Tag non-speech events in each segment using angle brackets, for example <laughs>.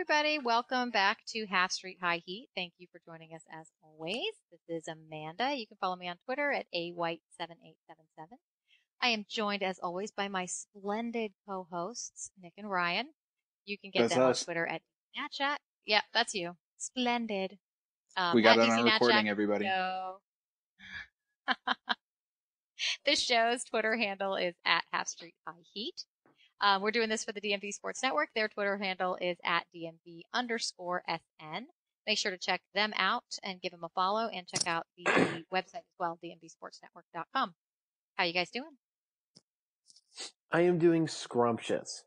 Everybody, welcome back to Half Street High Heat. Thank you for joining us as always. This is Amanda. You can follow me on Twitter at awhite7877. I am joined as always by my splendid co hosts, Nick and Ryan. You can get That's them us. on Twitter at DCNatchat. Yeah, that's you. Splendid. Um, we got it on recording, Natchat. everybody. <laughs> This show's Twitter handle is at Half Street High Heat. Um, we're doing this for the DMV Sports Network. Their Twitter handle is at DMV underscore SN. Make sure to check them out and give them a follow and check out the <clears throat> website as well, dmvsportsnetwork.com. How you guys doing? I am doing scrumptious.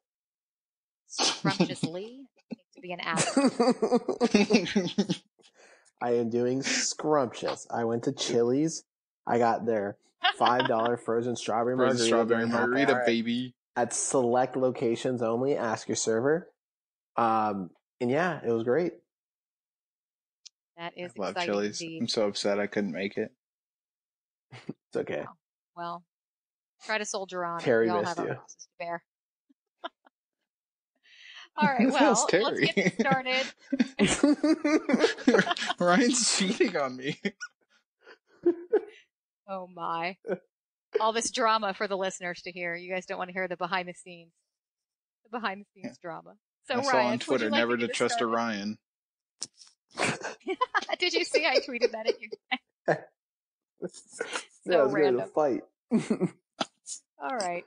Scrumptiously. <laughs> To be an app. <laughs> I am doing scrumptious. I went to Chili's. I got their <laughs> five dollar frozen strawberry Frozen margarita. strawberry during happy margarita, baby. At select locations only. Ask your server. Um, and yeah, it was great. That is Love exciting Chili's. I'm so upset I couldn't make it. It's okay. Well, try to soldier on. Terry we all missed have our you. crosses to bear. <laughs> all right, well, let's get Terry. started. <laughs> Ryan's <laughs> cheating on me. Oh my. All this drama for the listeners to hear. You guys don't want to hear the behind the scenes. The behind the scenes drama. So I saw Ryan, on Twitter like never to, to trust a started? Ryan. <laughs> Did you see I tweeted that at you? <laughs> <laughs> yeah, So I was going to random. fight. All right.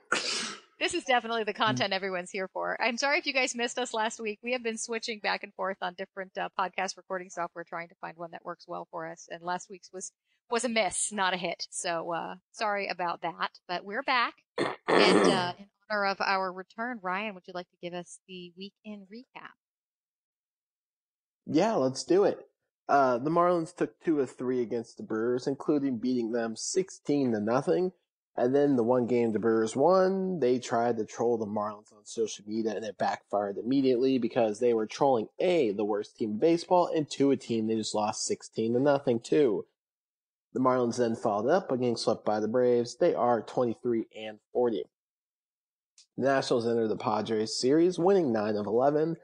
This is definitely the content everyone's here for. I'm sorry if you guys missed us last week. We have been switching back and forth on different uh, podcast recording software, trying to find one that works well for us. And last week's was was a miss, not a hit. So uh, sorry about that. But we're back, and uh, <clears throat> in honor of our return, Ryan, would you like to give us the weekend recap? Yeah, let's do it. Uh, the Marlins took two of three against the Brewers, including beating them 16 to nothing. And then the one game the Brewers won, they tried to troll the Marlins on social media and it backfired immediately because they were trolling A, the worst team in baseball, and two, a team they just lost 16 to nothing to. The Marlins then followed up by getting swept by the Braves. They are 23 and 40. The Nationals entered the Padres series, winning 9 of 11.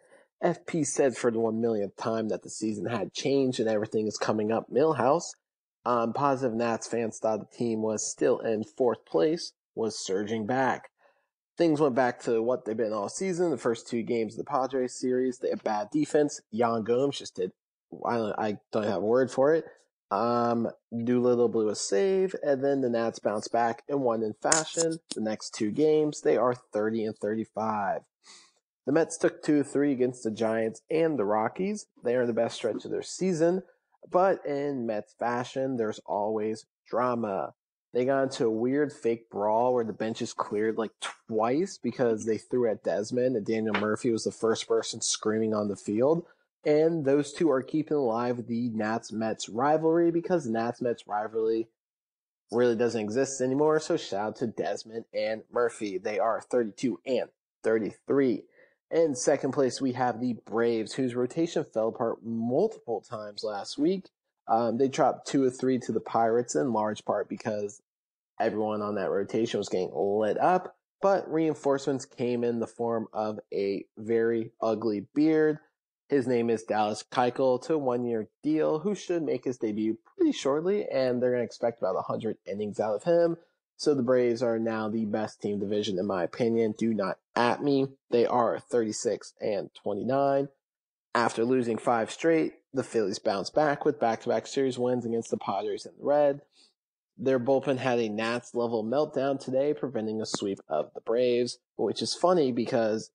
FP said for the one millionth time that the season had changed and everything is coming up Milhouse. Um, positive Nats fans thought the team was still in fourth place, was surging back. Things went back to what they've been all season. The first two games of the Padres series, they had bad defense. Yan Gomes just did, I don't, I don't have a word for it. Um, Doolittle blew a save, and then the Nats bounced back and won in fashion. The next two games, they are 30 and 35. The Mets took 2 3 against the Giants and the Rockies. They are in the best stretch of their season, but in Mets fashion, there's always drama. They got into a weird fake brawl where the benches cleared like twice because they threw at Desmond and Daniel Murphy was the first person screaming on the field. And those two are keeping alive the Nats Mets rivalry because Nats Mets rivalry really doesn't exist anymore. So shout out to Desmond and Murphy. They are 32 and 33. In second place, we have the Braves, whose rotation fell apart multiple times last week. Um, they dropped two or three to the Pirates in large part because everyone on that rotation was getting lit up. But reinforcements came in the form of a very ugly beard. His name is Dallas Keuchel to a one year deal, who should make his debut pretty shortly, and they're going to expect about 100 innings out of him. So the Braves are now the best team division, in my opinion. Do not at me. They are 36 and 29. After losing five straight, the Phillies bounce back with back to back series wins against the Padres and the Red. Their bullpen had a Nats level meltdown today, preventing a sweep of the Braves, which is funny because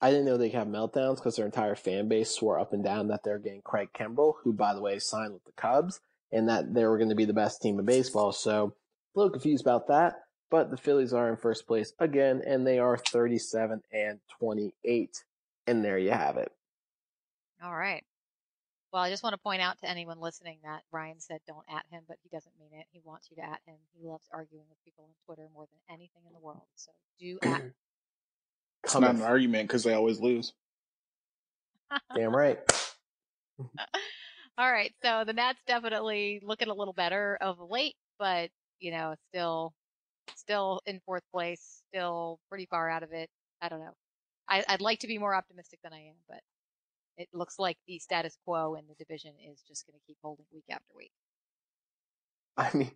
I didn't know they could have meltdowns because their entire fan base swore up and down that they're getting Craig Kimbrel, who, by the way, signed with the Cubs, and that they were going to be the best team in baseball. So, a little confused about that. But the Phillies are in first place again, and they are 37 and 28. And there you have it. All right. Well, I just want to point out to anyone listening that Ryan said don't at him, but he doesn't mean it. He wants you to at him. He loves arguing with people on Twitter more than anything in the world. So do at <clears throat> him. It's not an argument because they always lose. Damn right. <laughs> All right. So the Nats definitely looking a little better of late, but you know, still, still in fourth place, still pretty far out of it. I don't know. I, I'd like to be more optimistic than I am, but it looks like the status quo in the division is just going to keep holding week after week. I mean,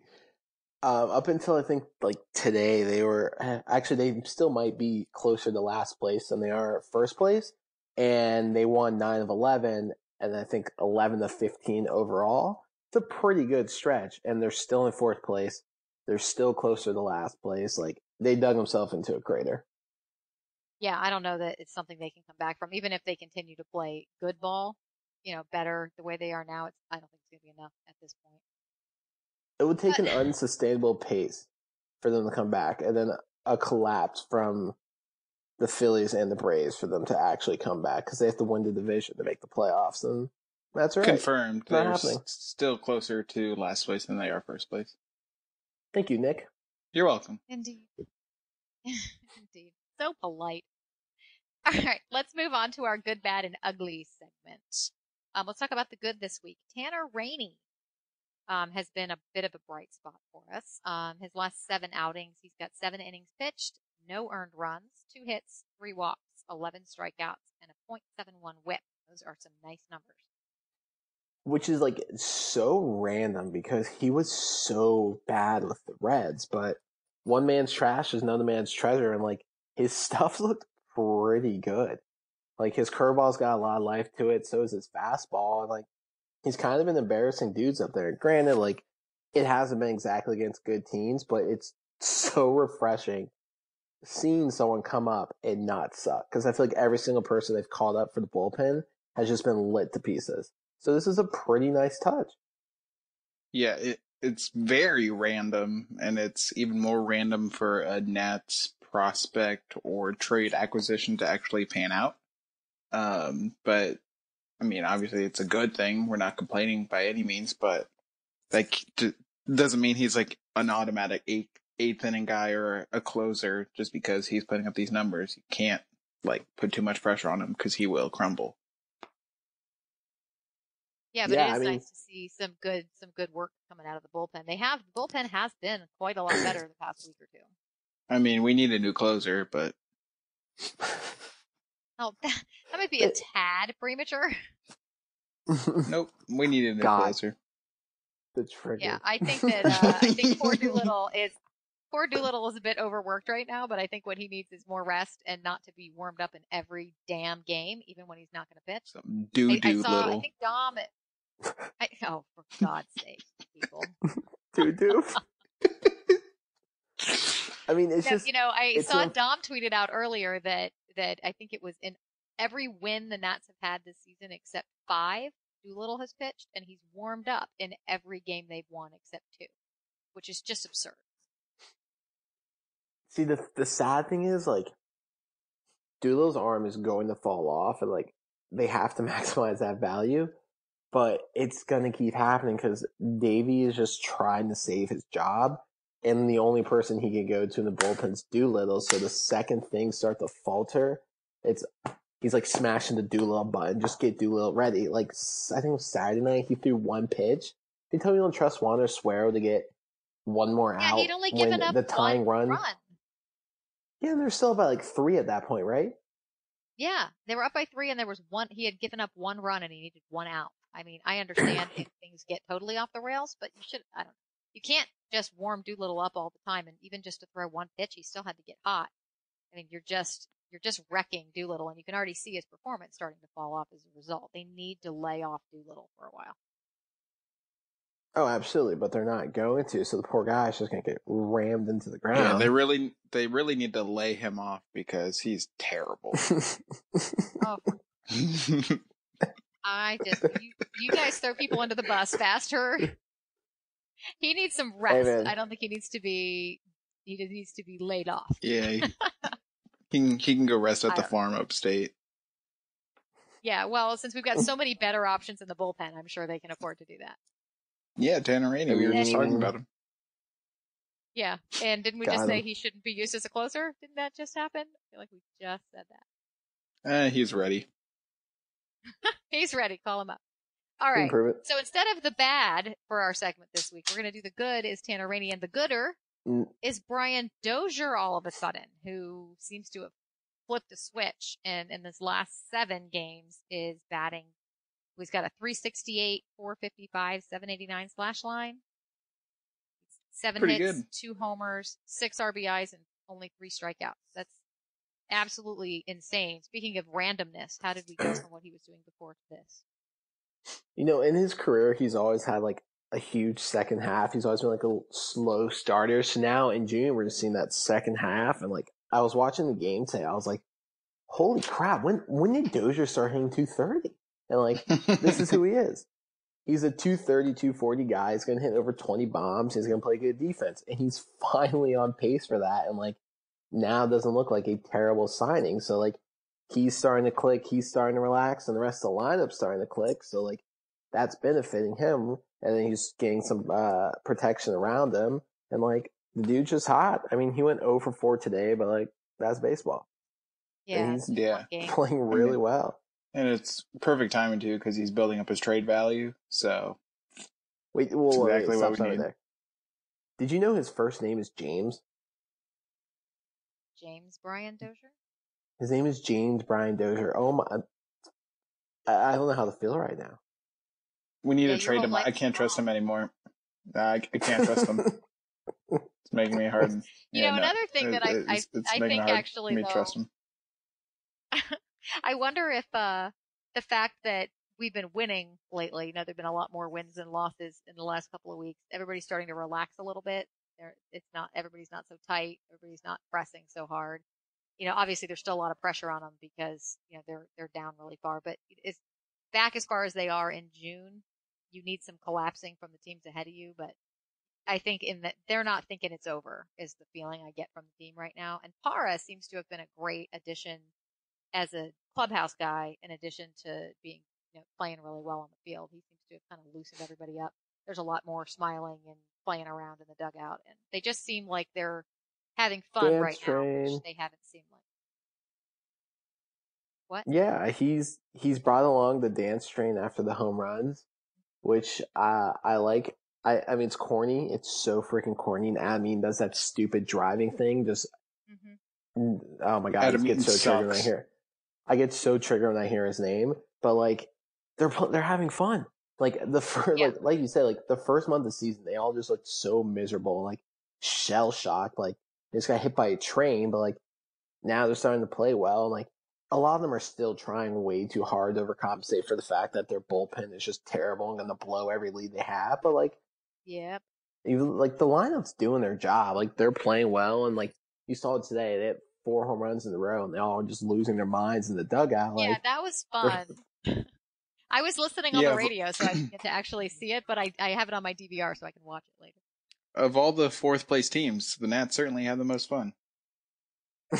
um, up until I think like today, they were actually they still might be closer to last place than they are first place, and they won nine of eleven, and I think eleven of fifteen overall. It's a pretty good stretch, and they're still in fourth place. They're still closer to last place. Like they dug themselves into a crater yeah, I don't know that it's something they can come back from. Even if they continue to play good ball, you know, better the way they are now, it's I don't think it's going to be enough at this point. It would take but, an unsustainable pace for them to come back, and then a collapse from the Phillies and the Braves for them to actually come back because they have to win the division to make the playoffs, and that's right. Confirmed. They're happening. still closer to last place than they are first place. Thank you, Nick. You're welcome. Indeed. <laughs> Indeed. So polite. All right, let's move on to our good, bad, and ugly segment. Um, let's talk about the good this week. Tanner Rainey um, has been a bit of a bright spot for us. Um, his last seven outings, he's got seven innings pitched, no earned runs, two hits, three walks, 11 strikeouts, and a .71 whip. Those are some nice numbers. Which is like so random because he was so bad with the Reds, but one man's trash is another man's treasure, and like his <laughs> stuff looked pretty good. Like his curveball's got a lot of life to it. So is his fastball. And like he's kind of been embarrassing dudes up there. Granted, like it hasn't been exactly against good teams, but it's so refreshing seeing someone come up and not suck. Cause I feel like every single person they've called up for the bullpen has just been lit to pieces. So this is a pretty nice touch. Yeah, it, it's very random and it's even more random for a Nats prospect or trade acquisition to actually pan out. Um, but I mean, obviously it's a good thing. We're not complaining by any means, but like t- doesn't mean he's like an automatic eighth, eighth inning guy or a closer just because he's putting up these numbers. You can't like put too much pressure on him because he will crumble. Yeah, but yeah, it is I mean, nice to see some good some good work coming out of the bullpen. They have the bullpen has been quite a lot better the past week or two. I mean, we need a new closer, but oh, that, <laughs> that might be a tad premature. Nope, we need an new God. closer. The trigger. Yeah, I think <laughs> that uh, I think poor <laughs> Doolittle is poor Doolittle is a bit overworked right now, but I think what he needs is more rest and not to be warmed up in every damn game, even when he's not going to pitch. Some do do little. I think Dom. I, oh, for God's sake, people. <laughs> do do. I mean, it's just you know, I saw Dom tweeted out earlier that that I think it was in every win the Nats have had this season except five. Doolittle has pitched, and he's warmed up in every game they've won except two, which is just absurd. See, the the sad thing is like Doolittle's arm is going to fall off, and like they have to <laughs> maximize that value, but it's gonna keep happening because Davey is just trying to save his job and the only person he can go to in the bullpen's Doolittle. So the second things start to falter, it's he's like smashing the Doolittle button, just get Doolittle ready. Like I think it was Saturday night, he threw one pitch, You tell me you don't trust Wander Suero to get one more out. Yeah, out he'd only given up the tying one run. Yeah, and there's still about like three at that point, right? Yeah, they were up by three, and there was one. He had given up one run, and he needed one out. I mean, I understand if <clears throat> things get totally off the rails, but you should. I don't. You can't just warm Doolittle up all the time, and even just to throw one pitch, he still had to get hot. I mean, you're just you're just wrecking Doolittle, and you can already see his performance starting to fall off as a result. They need to lay off Doolittle for a while. Oh, absolutely, but they're not going to. So the poor guy is just gonna get rammed into the ground. Yeah, they really they really need to lay him off because he's terrible. <laughs> Oh, I just you, you guys throw people under the bus faster. He needs some rest. man. I don't think he needs to be. He just needs to be laid off. yeah, he, he can he can go rest I at the don't- farm upstate. Yeah, well, since we've got so <laughs> many better options in the bullpen, I'm sure they can afford to do that. Yeah, Tanner Rainey. We were just talking about him. Yeah, and didn't we Got just say he shouldn't be used as a closer? Didn't that just happen? I feel like we just said that. Eh, he's ready. <laughs> He's ready. Call him up. All right. Can. Improve it. So instead of the bad for our segment this week, we're going to do the good is Tanner Rainey, and the gooder Mm. is Brian Dozier all of a sudden, who seems to have flipped a switch and in this last seven games is batting. He's got a 368, 455, 789 slash line. Seven Pretty hits, good. two homers, six RBIs, and only three strikeouts. That's absolutely insane. Speaking of randomness, how did we <clears throat> go from what he was doing before to this? You know, in his career, he's always had like a huge second half. He's always been like a slow starter. So now in June, we're just seeing that second half. And like, I was watching the game today. I was like, holy crap. When, when did Dozier start hitting 230? And like, this is who he is. <laughs> He's a 230, 240 guy. He's going to hit over 20 bombs. He's going to play good defense. And he's <laughs> finally on pace for that. And like, now it doesn't look like a terrible signing. So like, he's starting to click. He's starting to relax. And the rest of the lineup's starting to click. So like, that's benefiting him. And then he's getting some, uh, protection around him. And like, the dude's just hot. I mean, he went 0 for 4 today, but like, that's baseball. Yeah, he's- Yeah. Playing really well. and it's perfect timing too because he's building up his trade value. So Wait, whoa, That's whoa, wait, exactly what we need. there. Did you know his first name is James? James Brian Dozier. His name is James Brian Dozier. Oh my! I, I don't know how to feel right now. We need Yeah, to trade him. I can't trust him anymore. Nah, I, I can't trust him. <laughs> It's making me hard. You Yeah, know, no, another thing that I- it- I- it's, it's I think actually, to trust though- him. <laughs> I wonder if uh the fact that we've been winning lately, you know, there've been a lot more wins and losses in the last couple of weeks. Everybody's starting to relax a little bit. There, it's not everybody's not so tight. Everybody's not pressing so hard. You know, obviously there's still a lot of pressure on them because you know they're they're down really far. But it's back as far as they are in June. You need some collapsing from the teams ahead of you, but I think in that they're not thinking it's over is the feeling I get from the team right now. And Parra seems to have been a great addition as a clubhouse guy in addition to being, you know, playing really well on the field. He seems to have kind of loosened everybody up. There's a lot more smiling and playing around in the dugout and they just seem like they're having fun Dance right now, train. which they haven't seemed like. What? Yeah, he's he's brought along the dance train after the home runs, which uh, I like. I I mean, it's corny. It's so freaking corny. And I mean, does that stupid driving thing? Just hmm oh my god, I Adam just get Eaton so triggered when I hear. I get so triggered when I hear his name. But like, they're they're having fun. Like the first, Yeah. like like you said, like the first month of the season, they all just looked so miserable, like shell shocked. Like they just got hit by a train, but like now they're starting to play well. And like a lot of them are still trying way too hard to overcompensate for the fact that their bullpen is just terrible and going to blow every lead they have. But like Yep. even like the lineup's doing their job. Like they're playing well, and like you saw it today, they had four home runs in a row, and they all are just losing their minds in the dugout. Like yeah, that was fun. <laughs> I was listening on Yeah, the but- radio, so I didn't get to actually see it, but I, I have it on my DVR so I can watch it later. Of all the fourth place teams, the Nats certainly had the most fun. <laughs>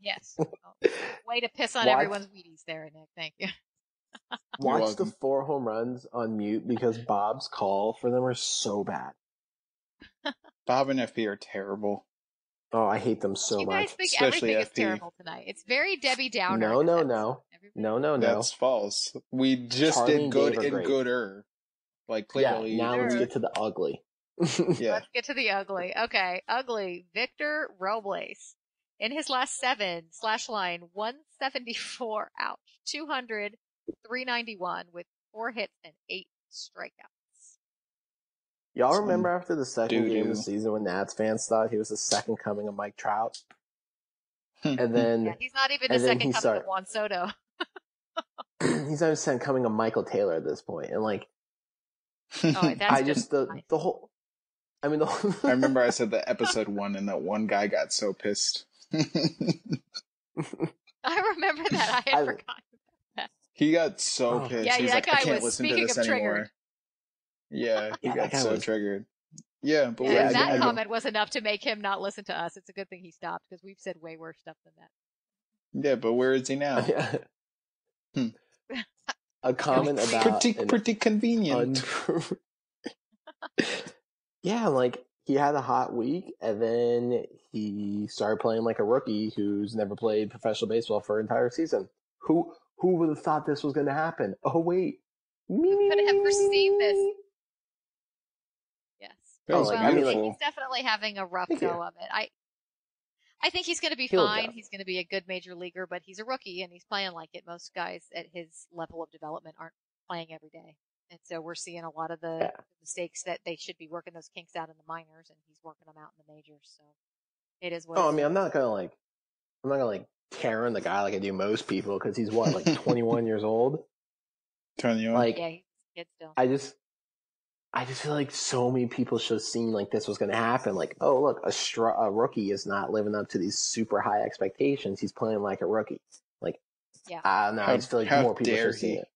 Yes. <laughs> Oh, way to piss on Watch- everyone's Wheaties there, Nick. Thank you. <laughs> Watch the four home runs on mute because Bob's call for them are so bad. Bob and FP are terrible. Oh, I hate them so you much. guys think Especially everything is terrible tonight. It's very Debbie Downer. No, no, no. Everybody- No, no, no. That's false. We just Charlie did good and great. gooder. Like yeah, now let's get to the ugly. <laughs> yeah. Let's get to the ugly. Okay, ugly. Victor Robles. In his last seven, slash line 174, ouch, 200, 391 with four hits and eight strikeouts. Y'all Some remember after the second game of the season when Nats fans thought he was the second coming of Mike Trout? Hmm. And then Yeah, he's not even the second coming start- of Juan Soto. <laughs> <clears throat> he's not even second coming of Michael Taylor at this. And like Oh, <laughs> that's I just, just the nice. the whole I mean the whole I remember I said <laughs> that episode one, and that one guy got so pissed. <laughs> I remember <laughs> that. I had I- forgotten. he got so Oh. pissed. Yeah, He's that like, guy I can't was- listen to speaking this of anymore. triggered. Yeah, he Yeah, got so was- triggered. Yeah, but Yeah, Yeah, if I- that I- comment was enough to make him not listen to us. It's a good thing he stopped because we've said way worse stuff than that. yeah, but where is he <laughs> now? Hmm. a comment about pretty pretty convenient. un- yeah, like he had a hot week and then he started playing like a rookie who's never played professional baseball for an entire season. Who who would have thought this was going to happen? Oh wait, me, me, Could have me, foreseen this. Yes. That was Oh, like, well, I mean, beautiful. he's definitely having a rough Thank you. go of it. I, I think he's going to be He'll fine. adjust. He's going to be a good major leaguer, but he's a rookie and he's playing like it. Most guys at his level of development aren't playing every day, and so we're seeing a lot of the Yeah. mistakes that they should be working those kinks out in the minors, and he's working them out in the majors. So it is what. Oh, I mean. I'm not gonna like, I'm not gonna like tear in the guy like I do most people because he's what like 21 years old. Turn you on. Like, yeah, he's kid still. I just, I just feel like so many people should have seen like this was going to happen. Like, oh look, a, str- a rookie is not living up to these super high expectations. He's playing like a rookie. Like, Yeah. I don't know. How- I just feel like more people should dare have seen it.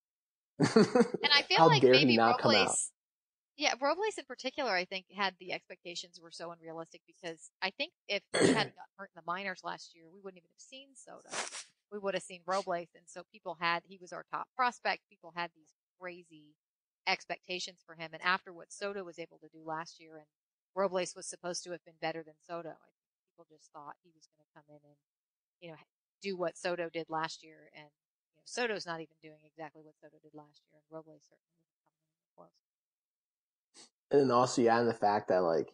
And I feel like maybe? Robles, yeah, Robles in particular, I think had the expectations were so unrealistic because I think if he hadn't <clears throat> gotten hurt in the minors last year, we wouldn't even have seen Soto. We would have seen Robles, and so people had he was our top prospect. People had these crazy expectations for him, and after what Soto was able to do last year, and Robles was supposed to have been better than Soto, I think people just thought he was going to come in and you know do what Soto did last year, and know, Soto's not even doing exactly what Soto did last year, and Robles certainly isn't coming in close. and then also, yeah, and the fact that like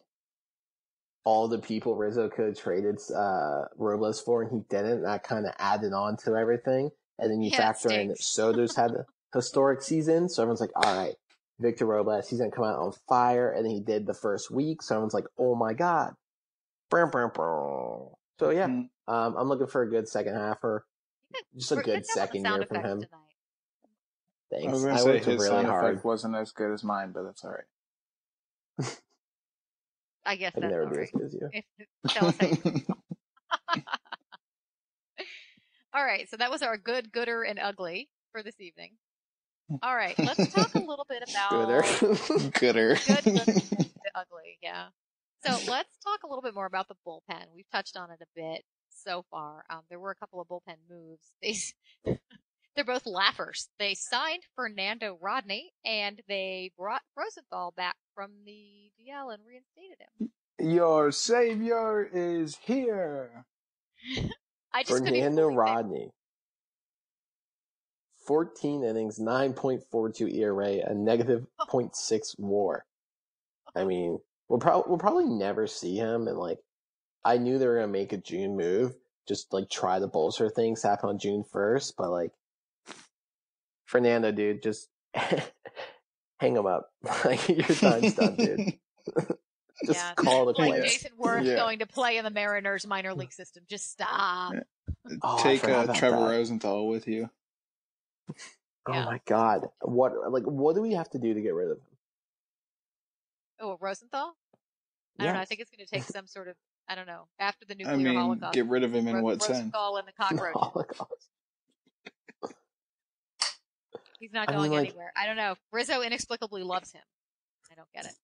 all the people Rizzo could have traded uh, Robles for, and he didn't. That kind of added on to everything. And then you Yeah, factor in stinks. Soto's had <laughs> a historic season, so everyone's like, all right, Victor Robles, he's gonna come out on fire, and then he did the first week, so everyone's like, oh my god. So yeah, Mhm. um, I'm looking for a good second half or just a We're- good job with the second year from him. Tonight. I Thanks. was I, gonna say worked his really sound hard. effect wasn't as good as mine, but that's all right. I guess I can that's never all be as good as you. If- Tell us how you feel. All right, so that was our good, gooder, and ugly for this evening. <laughs> All right, let's talk a little bit about Gooder. <laughs> Gooder. good, good, <laughs> ugly. Yeah. So let's talk a little bit more about the bullpen. We've touched on it a bit so far. Um, there were a couple of bullpen moves. They, <laughs> they're both laughers. They signed Fernando Rodney and they brought Rosenthal back from the DL and reinstated him. Your savior is here. <laughs> I just Fernando believe it. Rodney. 14 innings, 9.42 ERA, a negative <laughs> 0.6 WAR. I mean, we'll probably we'll probably never see him. And like, I knew they were gonna make a June move, just like try the bolster things, happen on June 1st. But like, Fernando, dude, just <laughs> hang him up. <laughs> Like your time's done, dude. <laughs> just Yeah. call it a Like quits. Jayson Werth Yeah. going to play in the Mariners minor league system. Just stop. Yeah. Oh, Take uh, Trevor that. Rosenthal with you. Oh Yeah. my god, what like what do we have to do to get rid of him? Oh, Rosenthal? I don't know. I think it's going to take some sort of, I don't know, after the nuclear I mean, holocaust. get rid of him in Ro- what sense? Rosenthal and the <laughs> cockroach. Holocaust. He's not I going mean, like- anywhere. I don't know. Rizzo inexplicably loves him. I don't get it.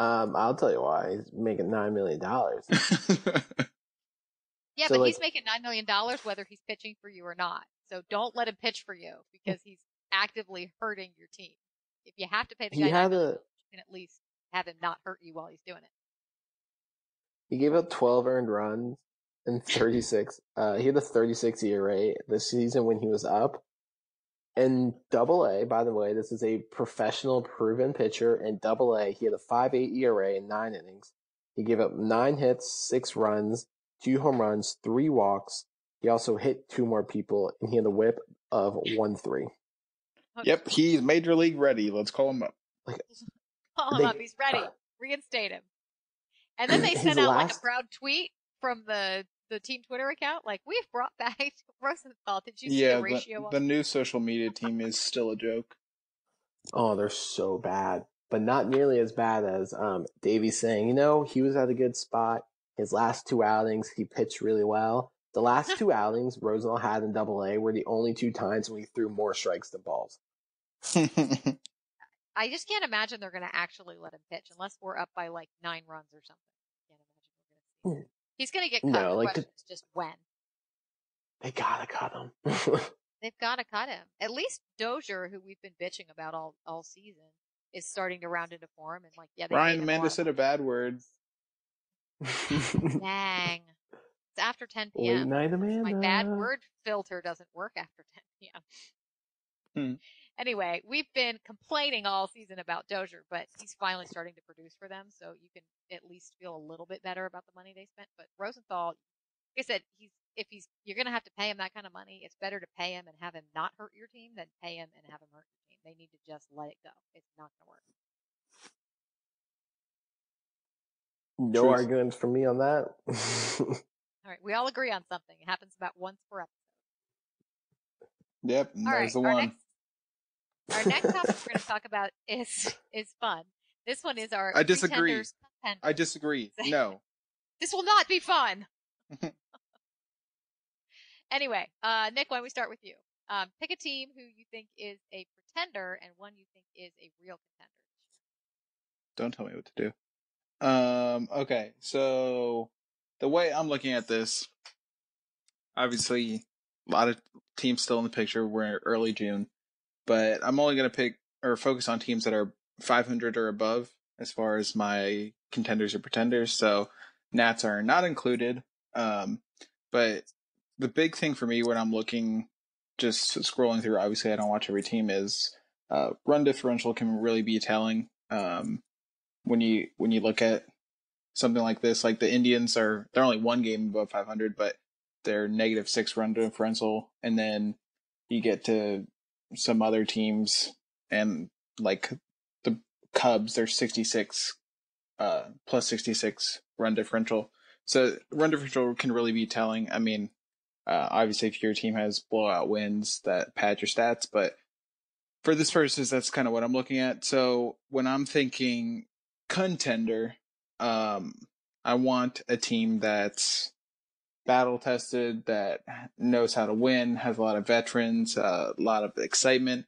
Um, I'll tell you why. He's making nine million dollars. <laughs> Yeah, So, but like- he's making nine million dollars whether he's pitching for you or not. So don't let him pitch for you because he's actively hurting your team. If you have to pay the He guy had nine million, a you can at least have him not hurt you while he's doing it. He gave up twelve earned runs and <laughs> thirty six. Uh, he had a thirty six ERA this season when he was up, In double A, by the way, this is a professional proven pitcher. In double A, he had a 5 8 ERA in nine innings. He gave up nine hits, six runs, two home runs, three walks. He also hit two more people, and he had a whip of 1 3. Yep, he's major league ready. Let's call him up. Call him They- up. He's ready. Reinstate him. And then they <clears throat> sent out like a proud tweet from the the team Twitter account, like we've brought <laughs> back Rosenthal. Did you see yeah, the ratio? the, on the new <laughs> social media team is still a joke. Oh, they're so bad, but not nearly as bad as um, Davey's saying. You know, he was at a good spot. His last two outings, he pitched really well. The last two <laughs> outings Rosenthal had in Double A were the only two times when he threw more strikes than balls. I just can't imagine they're going to actually let him pitch unless we're up by like nine runs or something. Can't imagine we're going to see. him. He's going to get cut. No, like question is just when. They gotta cut him. <laughs> They've got to cut him. At least Dozier, who we've been bitching about all all season, is starting to round into form. And like, yeah, they Ryan paid him a Amanda said a bad word. <laughs> Dang. It's after 10 Late p.m. night, Amanda. My bad word filter doesn't work after <laughs> 10 p.m. Hmm. Anyway, we've been complaining all season about Dozier, but he's finally starting to produce for them, so you can at least feel a little bit better about the money they spent. But Rosenthal, like I said, he's if he's you're gonna have to pay him that kind of money, it's better to pay him and have him not hurt your team than pay him and have him hurt your team. They need to just let it go. It's not gonna work. No Truth. arguments from me on that. <laughs> All right, we all agree on something. It happens about once per episode. Yep, All there's right, the our one. next our next topic we're going to talk about is is fun. This one is our I disagree. pretenders. I disagree. <laughs> No. This will not be fun. <laughs> anyway, uh, Nick, why don't we start with you? Um, pick a team who you think is a pretender and one you think is a real contender. Don't tell me what to do. Um, okay, so the way I'm looking at this, obviously, a lot of teams still in the picture. We're early June, but I'm only going to pick or focus on teams that are 500 or above as far as my contenders or pretenders. So Nats are not included. Um, but the big thing for me when I'm looking, just scrolling through, obviously I don't watch every team, is uh, run differential can really be telling. Um, when you when you look at something like this, like the Indians are they're only one game above 500, but they're negative six run differential, and then you get to some other teams and like the Cubs, they're 66 uh, plus 66 run differential. So run differential can really be telling. I mean, uh, obviously if your team has blowout wins, that pad your stats, but for this purposes, that's kind of what I'm looking at. So when I'm thinking contender, um, I want a team that's battle tested, that knows how to win, has a lot of veterans, uh, a lot of excitement.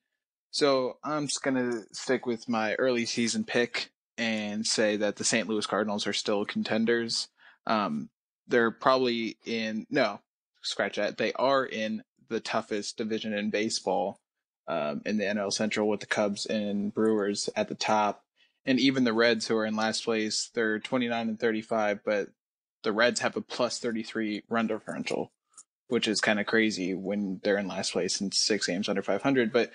So I'm just gonna stick with my early season pick and say that the St. Louis Cardinals are still contenders. Um, they're probably in no, scratch that. They are in the toughest division in baseball, um, in the NL Central with the Cubs and Brewers at the top, and even the Reds who are in last place. They're 29 and 35, but the Reds have a plus 33 run differential, which is kind of crazy when they're in last place and six games under 500. But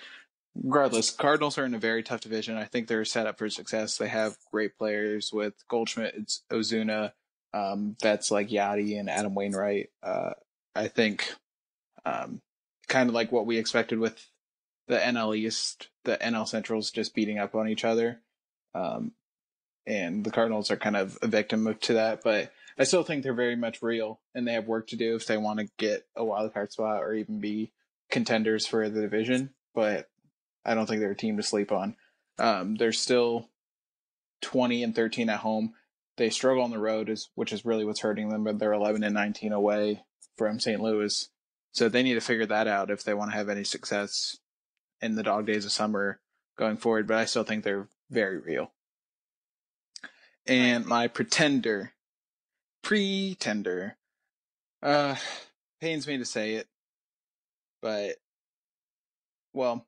regardless, Cardinals are in a very tough division. I think they're set up for success. They have great players with Goldschmidt, it's Ozuna, um, that's like Yadi and Adam Wainwright. Uh, I think, um, kind of like what we expected with the NL East, the NL Centrals just beating up on each other. Um, and the Cardinals are kind of a victim of- to that, but I still think they're very much real and they have work to do if they want to get a wild card spot or even be contenders for the division. But I don't think they're a team to sleep on. Um, they're still 20 and 13 at home. They struggle on the road, is which is really what's hurting them. But they're 11 and 19 away from St. Louis, so they need to figure that out if they want to have any success in the dog days of summer going forward. But I still think they're very real. And my pretender, pretender, uh, pains me to say it, but well,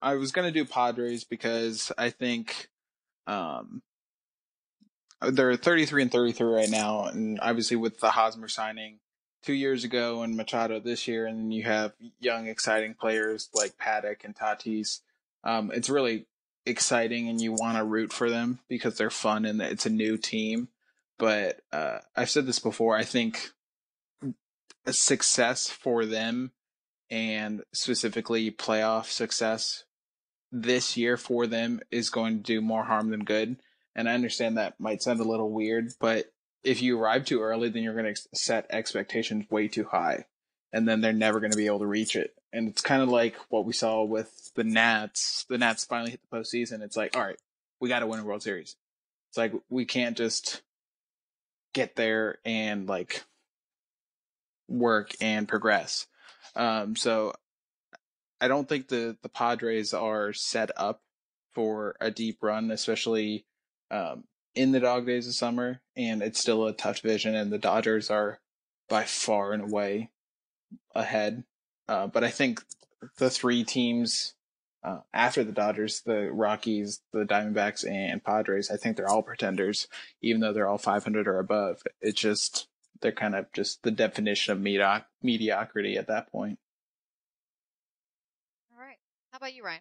I was gonna do Padres because I think um they're 33 and 33 right now, and obviously with the Hosmer signing, two years ago and Machado this year, and you have young, exciting players like Paddack and Tatis. Um, it's really exciting, and you want to root for them because they're fun and it's a new team. But uh, I've said this before. I think a success for them, and specifically playoff success this year for them, is going to do more harm than good. And I understand that might sound a little weird, but if you arrive too early, then you're going to set expectations way too high, and then they're never going to be able to reach it. And it's kind of like what we saw with the Nats. The Nats finally hit the postseason. It's like, all right, we got to win a World Series. It's like we can't just get there and like work and progress. Um, so I don't think the the Padres are set up for a deep run, especially um, in the dog days of summer, and it's still a tough division, and the Dodgers are by far and away ahead. Uh, but I think the three teams uh, after the Dodgers, the Rockies, the Diamondbacks, and Padres, I think they're all pretenders, even though they're all 500 or above. It's just they're kind of just the definition of medioc- mediocrity at that point. All right. How about you, Ryan?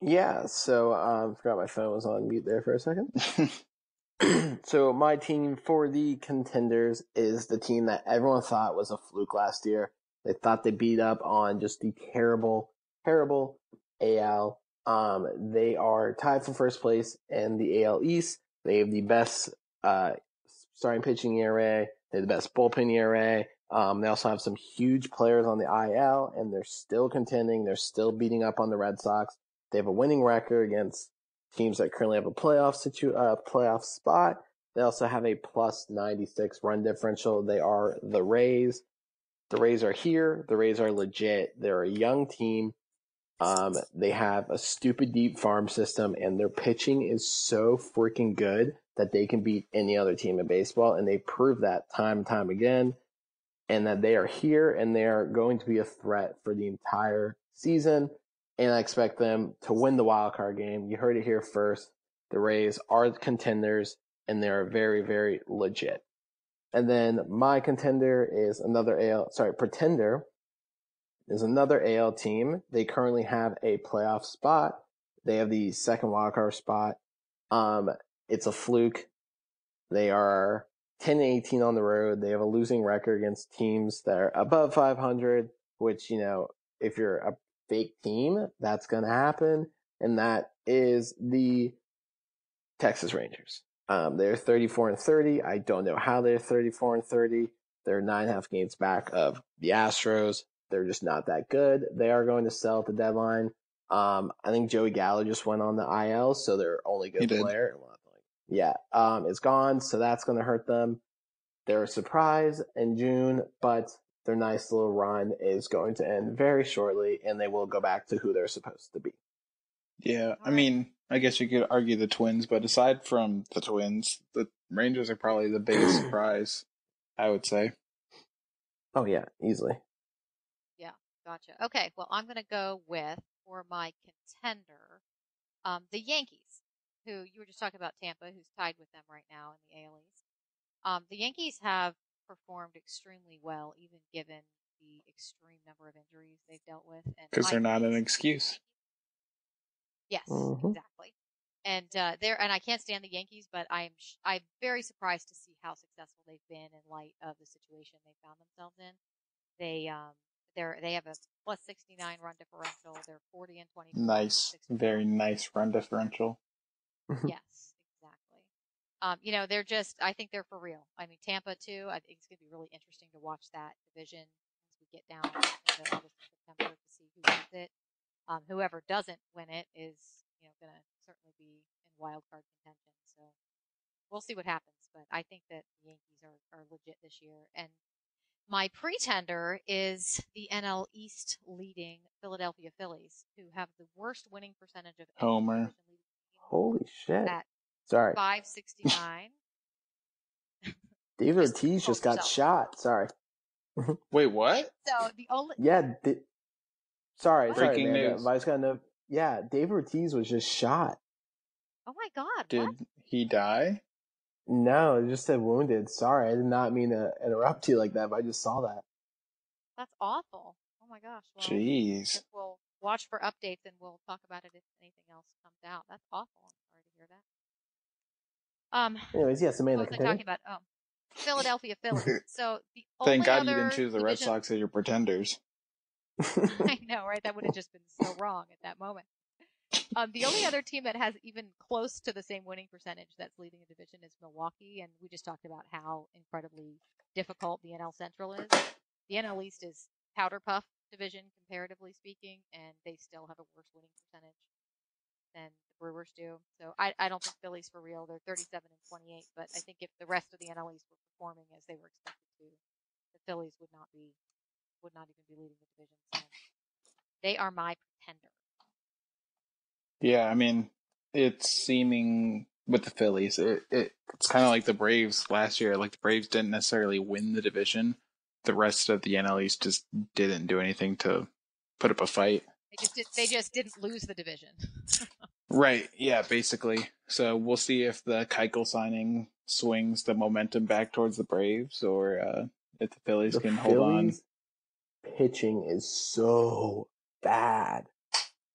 Yeah, so um, forgot my phone was on mute there for a second. <clears throat> so my team for the contenders is the team that everyone thought was a fluke last year. They thought they beat up on just the terrible, terrible AL. Um, they are tied for first place in the AL East. They have the best uh, starting pitching ERA. They have the best bullpen ERA. Um, they also have some huge players on the IL, and they're still contending. They're still beating up on the Red Sox. They have a winning record against teams that currently have a playoff situ uh, playoff spot. They also have a plus 96 run differential. They are the Rays. The Rays are here. The Rays are legit. They're a young team. Um, they have a stupid deep farm system, and their pitching is so freaking good that they can beat any other team in baseball. And they prove that time and time again. And that they are here and they are going to be a threat for the entire season and I expect them to win the wild card game. You heard it here first. The Rays are contenders, and they're very, very legit. And then my contender is another AL, sorry, pretender is another AL team. They currently have a playoff spot. They have the second wild card spot. Um, it's a fluke. They are 10 and 18 on the road. They have a losing record against teams that are above 500, which, you know, if you're a fake team that's going to happen, and that is the Texas Rangers. Um, they're 34 and 30. I don't know how they're 34 and 30. They're nine and a half games back of the Astros. They're just not that good. They are going to sell at the deadline. Um, I think Joey Gallo just went on the IL, so they're only good player. Yeah, um, it's gone, so that's going to hurt them. They're a surprise in June, but their nice little run is going to end very shortly and they will go back to who they're supposed to be. Yeah, I mean, I guess you could argue the Twins, but aside from the Twins, the Rangers are probably the biggest <clears throat> surprise, I would say. Oh, yeah, easily. Yeah, gotcha. Okay, well, I'm going to go with, for my contender, um, the Yankees, who you were just talking about Tampa, who's tied with them right now in the AL East. Um, the Yankees have performed extremely well, even given the extreme number of injuries they've dealt with. Because they're not an excuse. Yes, mm-hmm. exactly. And uh, there, and I can't stand the Yankees, but I'm sh- I'm very surprised to see how successful they've been in light of the situation they found themselves in. They um they're they have a plus 69 run differential. They're 40 and 20. Nice, very nice run differential. <laughs> yes, exactly. um, you know, they're just, I think they're for real. I mean, Tampa too, I think it's going to be really interesting to watch that division as we get down into August September to see who wins it. Um, whoever doesn't win it is, you know, going to certainly be in wild card contention. So we'll see what happens. But I think that the Yankees are, are legit this year. And my pretender is the NL East leading Philadelphia Phillies, who have the worst winning percentage of Homer. Holy shit. At Sorry. 569. <laughs> David Ortiz just got shot. Sorry. <laughs> Wait, what? So the only yeah. Di- sorry, Breaking sorry, news. I just got to Yeah, Dave Ortiz was just shot. Oh my god! Did what? he die? No, it just said wounded. Sorry, I did not mean to interrupt you like that, but I just saw that. That's awful. Oh my gosh. Well, Jeez. We'll watch for updates and we'll talk about it if anything else comes out. That's awful. I'm sorry to hear that. Um, Anyways, yes, Amanda, what was I talking about? Oh, <laughs> Philadelphia Phillies. So the Thank God you didn't choose the Red division- Sox as your pretenders. <laughs> I know, right? That would have just been so wrong at that moment. Um, the only other team that has even close to the same winning percentage that's leading the division is Milwaukee, and we just talked about how incredibly difficult the NL Central is. The NL East is powder puff division comparatively speaking, and they still have a worse winning percentage than the Brewers do. So I, I don't think Phillies for real. They're 37 and 28, but I think if the rest of the NL East were performing as they were expected to, the Phillies would not be would not even be leading the division. So they are my pretender. Yeah, I mean, it's seeming with the Phillies. It, it it's kind of like the Braves last year. Like the Braves didn't necessarily win the division. The rest of the NL East just didn't do anything to put up a fight. They just did, they just didn't lose the division. <laughs> Right. Yeah. Basically. So we'll see if the Keuchel signing swings the momentum back towards the Braves, or uh, if the Phillies the can hold on. Phillies pitching is so bad.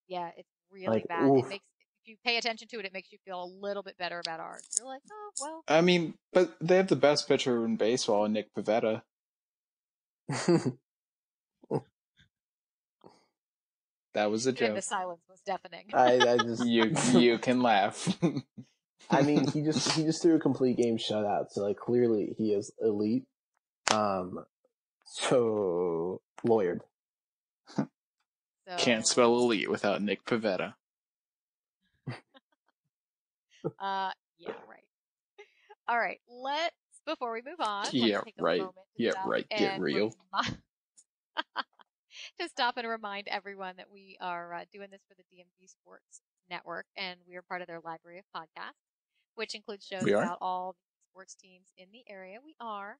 Yeah, it's really Like, bad. oof. It makes if you pay attention to it, it makes you feel a little bit better about ours. You're like, oh well, I mean, but they have the best pitcher in baseball, Nick Pivetta. <laughs> That was a and joke. the silence was deafening. I, I <laughs> just You <laughs> you can laugh. I mean, he just he just threw a complete game shutout, so like clearly he is elite. Um, so lawyered. so, Can't spell elite without Nick Pivetta. <laughs> Uh, yeah, right. All right, let's before we move on. Yeah, right. Yeah, right. Get and real. remi- <laughs> to stop and remind everyone that we are uh, doing this for the DMV Sports Network, and we are part of their library of podcasts, which includes shows about all the sports teams in the area. We are.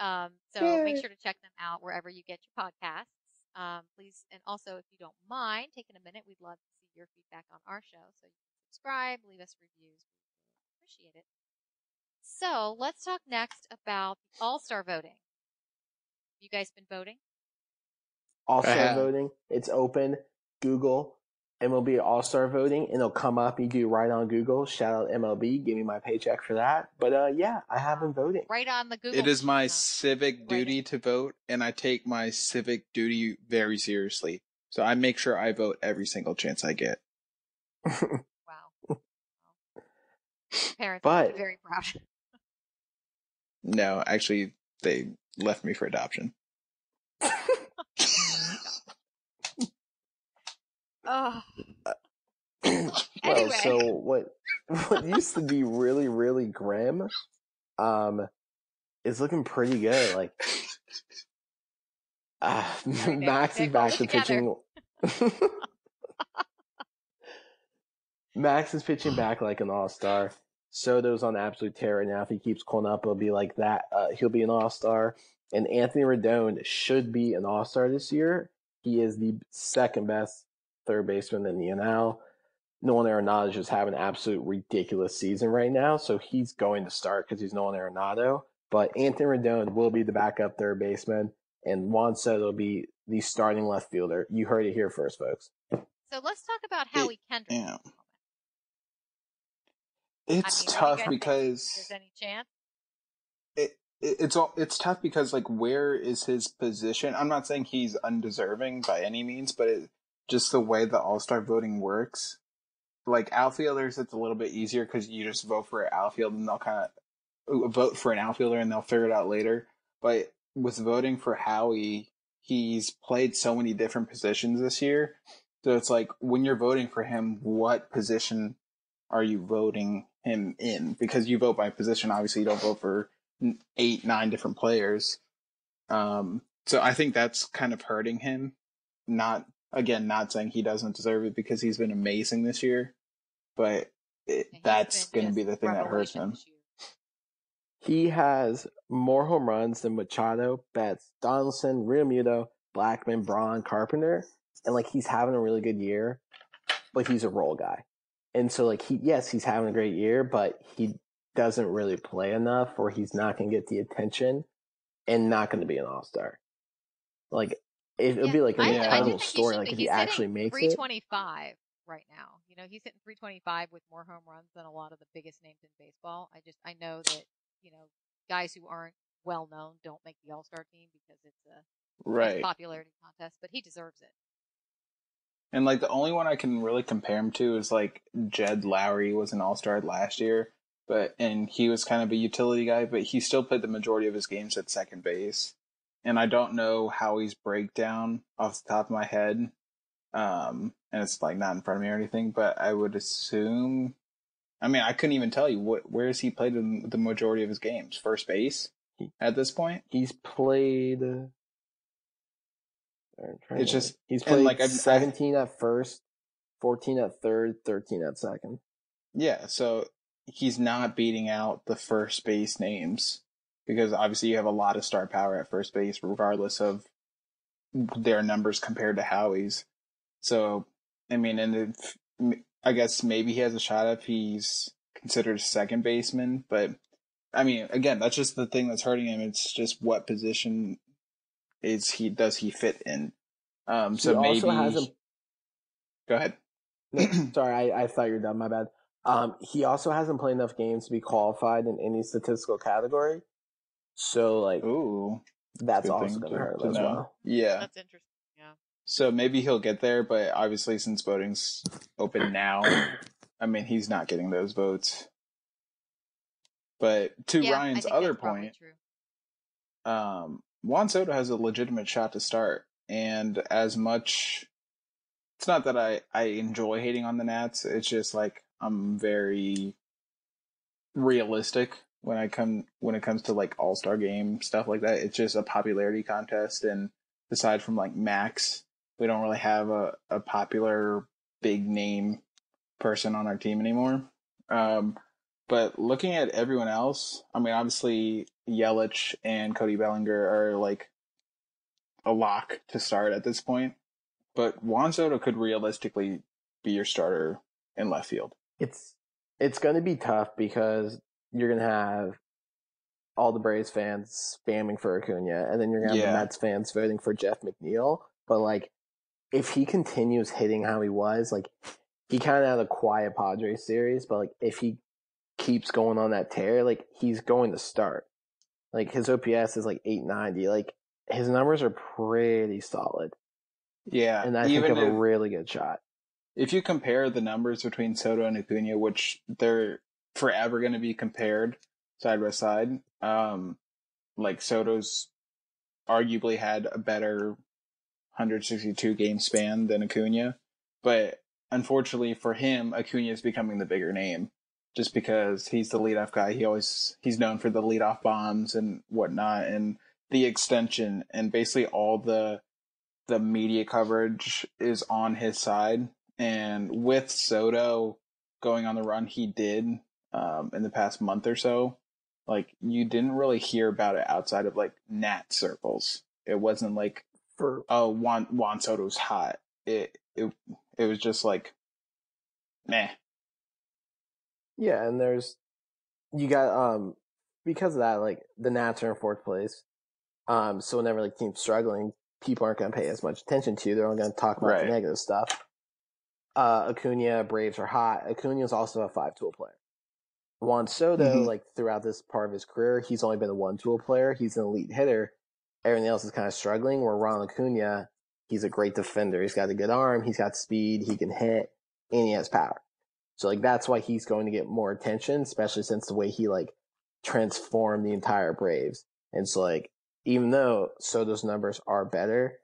Um, so make sure to check them out wherever you get your podcasts. Um, please, and also if you don't mind taking a minute, we'd love to see your feedback on our show. So you can subscribe, leave us reviews. We really appreciate it. So let's talk next about All Star voting. You guys been voting? All star voting. It's open. Google MLB All Star voting, and it'll come up. You do right on Google. Shout out MLB. Give me my paycheck for that. But uh, yeah, I have been voting. Right on the Google. It is my sheet, huh? civic Right. duty to vote, and I take my civic duty very seriously. So I make sure I vote every single chance I get. <laughs> Wow. Wow. <laughs> Parents But- would very proud. <laughs> No, actually, they left me for adoption. Oh, <clears throat> well, Anyway. so what <laughs> what used to be really really grim, um, is looking pretty good. Like, uh, Max is back to together. pitching. <laughs> Max is pitching back like an all star. Soto's on absolute terror now. If he keeps calling up, it'll be like that. Uh, he'll be an all star. And Anthony Rendon should be an all star this year. He is the second best third baseman in the NL. Nolan Arenado is just having an absolute ridiculous season right now, so he's going to start because he's Nolan Arenado. But Anthony Rendon will be the backup third baseman, and Juan Soto will be the starting left fielder. You heard it here first, folks. So let's talk about Howie Kendrick. yeah. for a moment. It's I mean, what do you tough because There's any chance? it, it it's all it's tough because like where is his position? I'm not saying he's undeserving by any means, but it, just the way the All Star voting works, like outfielders, it's a little bit easier because you just vote for an outfield and they'll kind of vote for an outfielder and they'll figure it out later. But with voting for Howie, he's played so many different positions this year, so it's like when you're voting for him, what position are you voting him in? Because you vote by position. Obviously, you don't vote for eight, nine different players. Um, so I think that's kind of hurting him. Not again, not saying he doesn't deserve it because he's been amazing this year, but it, He's going to be the thing that hurts him. He has more home runs than Machado, Betts, Donaldson, Realmuto, Blackmon, Braun, Carpenter, and like he's having a really good year, but he's a role guy. And so like he yes, he's having a great year, but he doesn't really play enough or he's not going to get the attention and not going to be an all star. Like, it would Yeah, be like an I, Yeah. I incredible do think he story. should Like, if he actually hitting makes it. 325 right now. You know, he's hitting 325 with more home runs than a lot of the biggest names in baseball. I just, I know that, you know, guys who aren't well known don't make the All Star team because it's a Right. popularity contest, but he deserves it. And like the only one I can really compare him to is like Jed Lowrie was an all star last year, but and he was kind of a utility guy, but he still played the majority of his games at second base. And I don't know Howie's breakdown off the top of my head. Um, and it's like not in front of me or anything, but I would assume. I mean, I couldn't even tell you what where has he played in the majority of his games? First base at this point. He's played. uh, It's just- he's played like, I've- I- 17 at first, 14 at third, 13 at second. Yeah, so he's not beating out the first base names because obviously you have a lot of star power at first base, regardless of their numbers compared to Howie's. So, I mean, and if, I guess maybe he has a shot if he's considered a second baseman, but I mean, again, that's just the thing that's hurting him. It's just what position is he does he fit in? Um, so he maybe hasn't. go ahead. No, sorry, I, I thought you were done. My bad. Um, he also hasn't played enough games to be qualified in any statistical category. So, like, Ooh, that's good also going to to- hurt to as know. well. Yeah. That's interesting. Yeah. So maybe he'll get there, but obviously since voting's open now, I mean he's not getting those votes. But to Yeah, Ryan's other point, um, Juan Soto has a legitimate shot to start, and as much, it's not that I I enjoy hating on the Nats. It's just like I'm very realistic when I come when it comes to like All Star Game stuff like that. It's just a popularity contest, and aside from like Max, we don't really have a, a popular big name person on our team anymore. Um, but looking at everyone else, I mean, obviously Yelich and Cody Bellinger are like a lock to start at this point. But Juan Soto could realistically be your starter in left field. It's it's going to be tough because you're going to have all the Braves fans spamming for Acuna, and then you're going to have Yeah. the Mets fans voting for Jeff McNeil. But like, if he continues hitting how he was, like he kind of had a quiet Padres series, but like if he keeps going on that tear, like he's going to start. Like his OPS is like 890. Like his numbers are pretty solid, Yeah, and I think of a really good shot. if you compare the numbers between Soto and Acuna, which they're forever going to be compared side by side, um, like Soto's arguably had a better 162 game span than Acuna, but unfortunately for him, Acuna is becoming the bigger name just because he's the leadoff guy. He always he's known for the leadoff bombs and whatnot, and the extension and basically all the the media coverage is on his side. And with Soto going on the run he did um, in the past month or so, like you didn't really hear about it outside of like Nat circles. It wasn't like For oh Juan Juan Soto's hot. It it it was just like meh. Yeah, and there's you got um because of that, like the Nats are in fourth place. Um, so whenever like teams struggling, people aren't going to pay as much attention to you. They're only going to talk about Right. the negative stuff. Uh, Acuna, Braves are hot. Acuna is also a five tool player. Juan Soto, Mhm. like throughout this part of his career, he's only been a one tool player. He's an elite hitter. Everything else is kind of struggling. Where Ron Acuna, he's a great defender. He's got a good arm. He's got speed. He can hit, and he has power. So like that's why he's going to get more attention, especially since the way he like transformed the entire Braves. And so like even though Soto's numbers are better,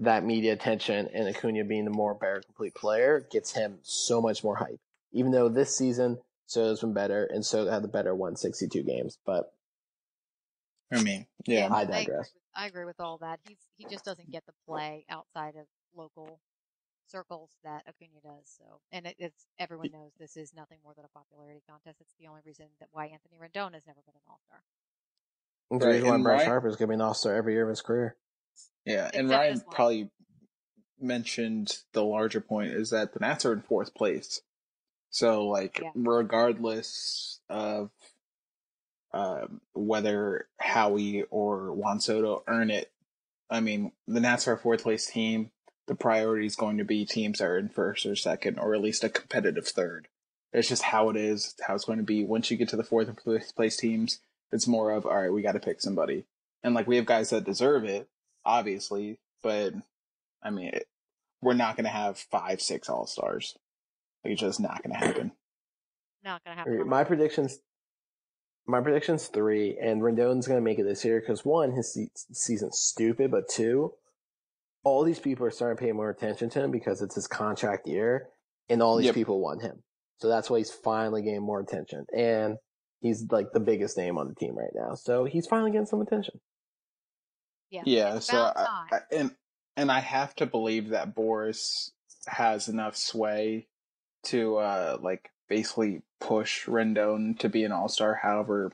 that media attention and Acuna being the more better complete player gets him so much more hype. Even though this season Soto's been better and so had the better 162 games, but I mean, yeah. I agree digress. with- I agree with all that. He's he just doesn't get the play outside of local circles that Acuna does. So, and it, it's everyone knows this is nothing more than a popularity contest. It's the only reason that why Anthony Rendon has never been an All Star. the reason why Bryce Ryan- Harper is going to be an all-star every year of his career. Yeah, and Except Ryan probably mentioned the larger point is that the Nats are in fourth place. So, like, Yeah. regardless of um, whether Howie or Juan Soto earn it. I mean, the Nats are a fourth place team. The priority is going to be teams that are in first or second, or at least a competitive third. It's just how it is, how it's going to be. Once you get to the fourth place teams, it's more of, all right, we got to pick somebody. And like, we have guys that deserve it, obviously, but I mean, it, we're not going to have five, six all stars. Like, it's just not going to happen. Not going to happen. My predictions my prediction's three, and Rendon's going to make it this year because one, his se- season's stupid, but two, all these people are starting to pay more attention to him because it's his contract year, and all these Yep. people want him. So that's why he's finally getting more attention, and he's like the biggest name on the team right now. So he's finally getting some attention. Yeah. Yeah, so I. I, and and I have to believe that Boras has enough sway to uh like basically push Rendon to be an all star. However,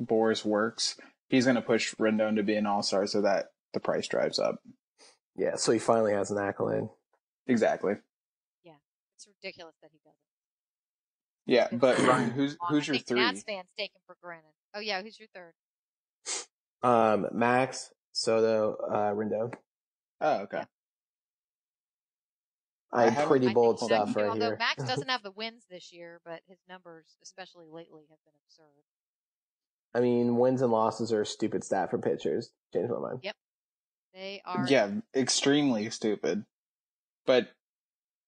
Boras works, he's going to push Rendon to be an all star so that the price drives up. Yeah, so he finally has an accolade. Exactly. Yeah, it's ridiculous that he doesn't. Yeah, but Ryan, who's who's your think three? Nats fans take him for granted. Oh yeah, who's your third? Um, Max Soto, uh, Rendon. Oh, okay. Yeah. I I have pretty I bold think Max stuff too, right although here. Max doesn't <laughs> have the wins this year, but his numbers, especially lately, have been absurd. I mean, wins and losses are a stupid stat for pitchers. Change my mind. Yep, they are. Yeah, extremely stupid. But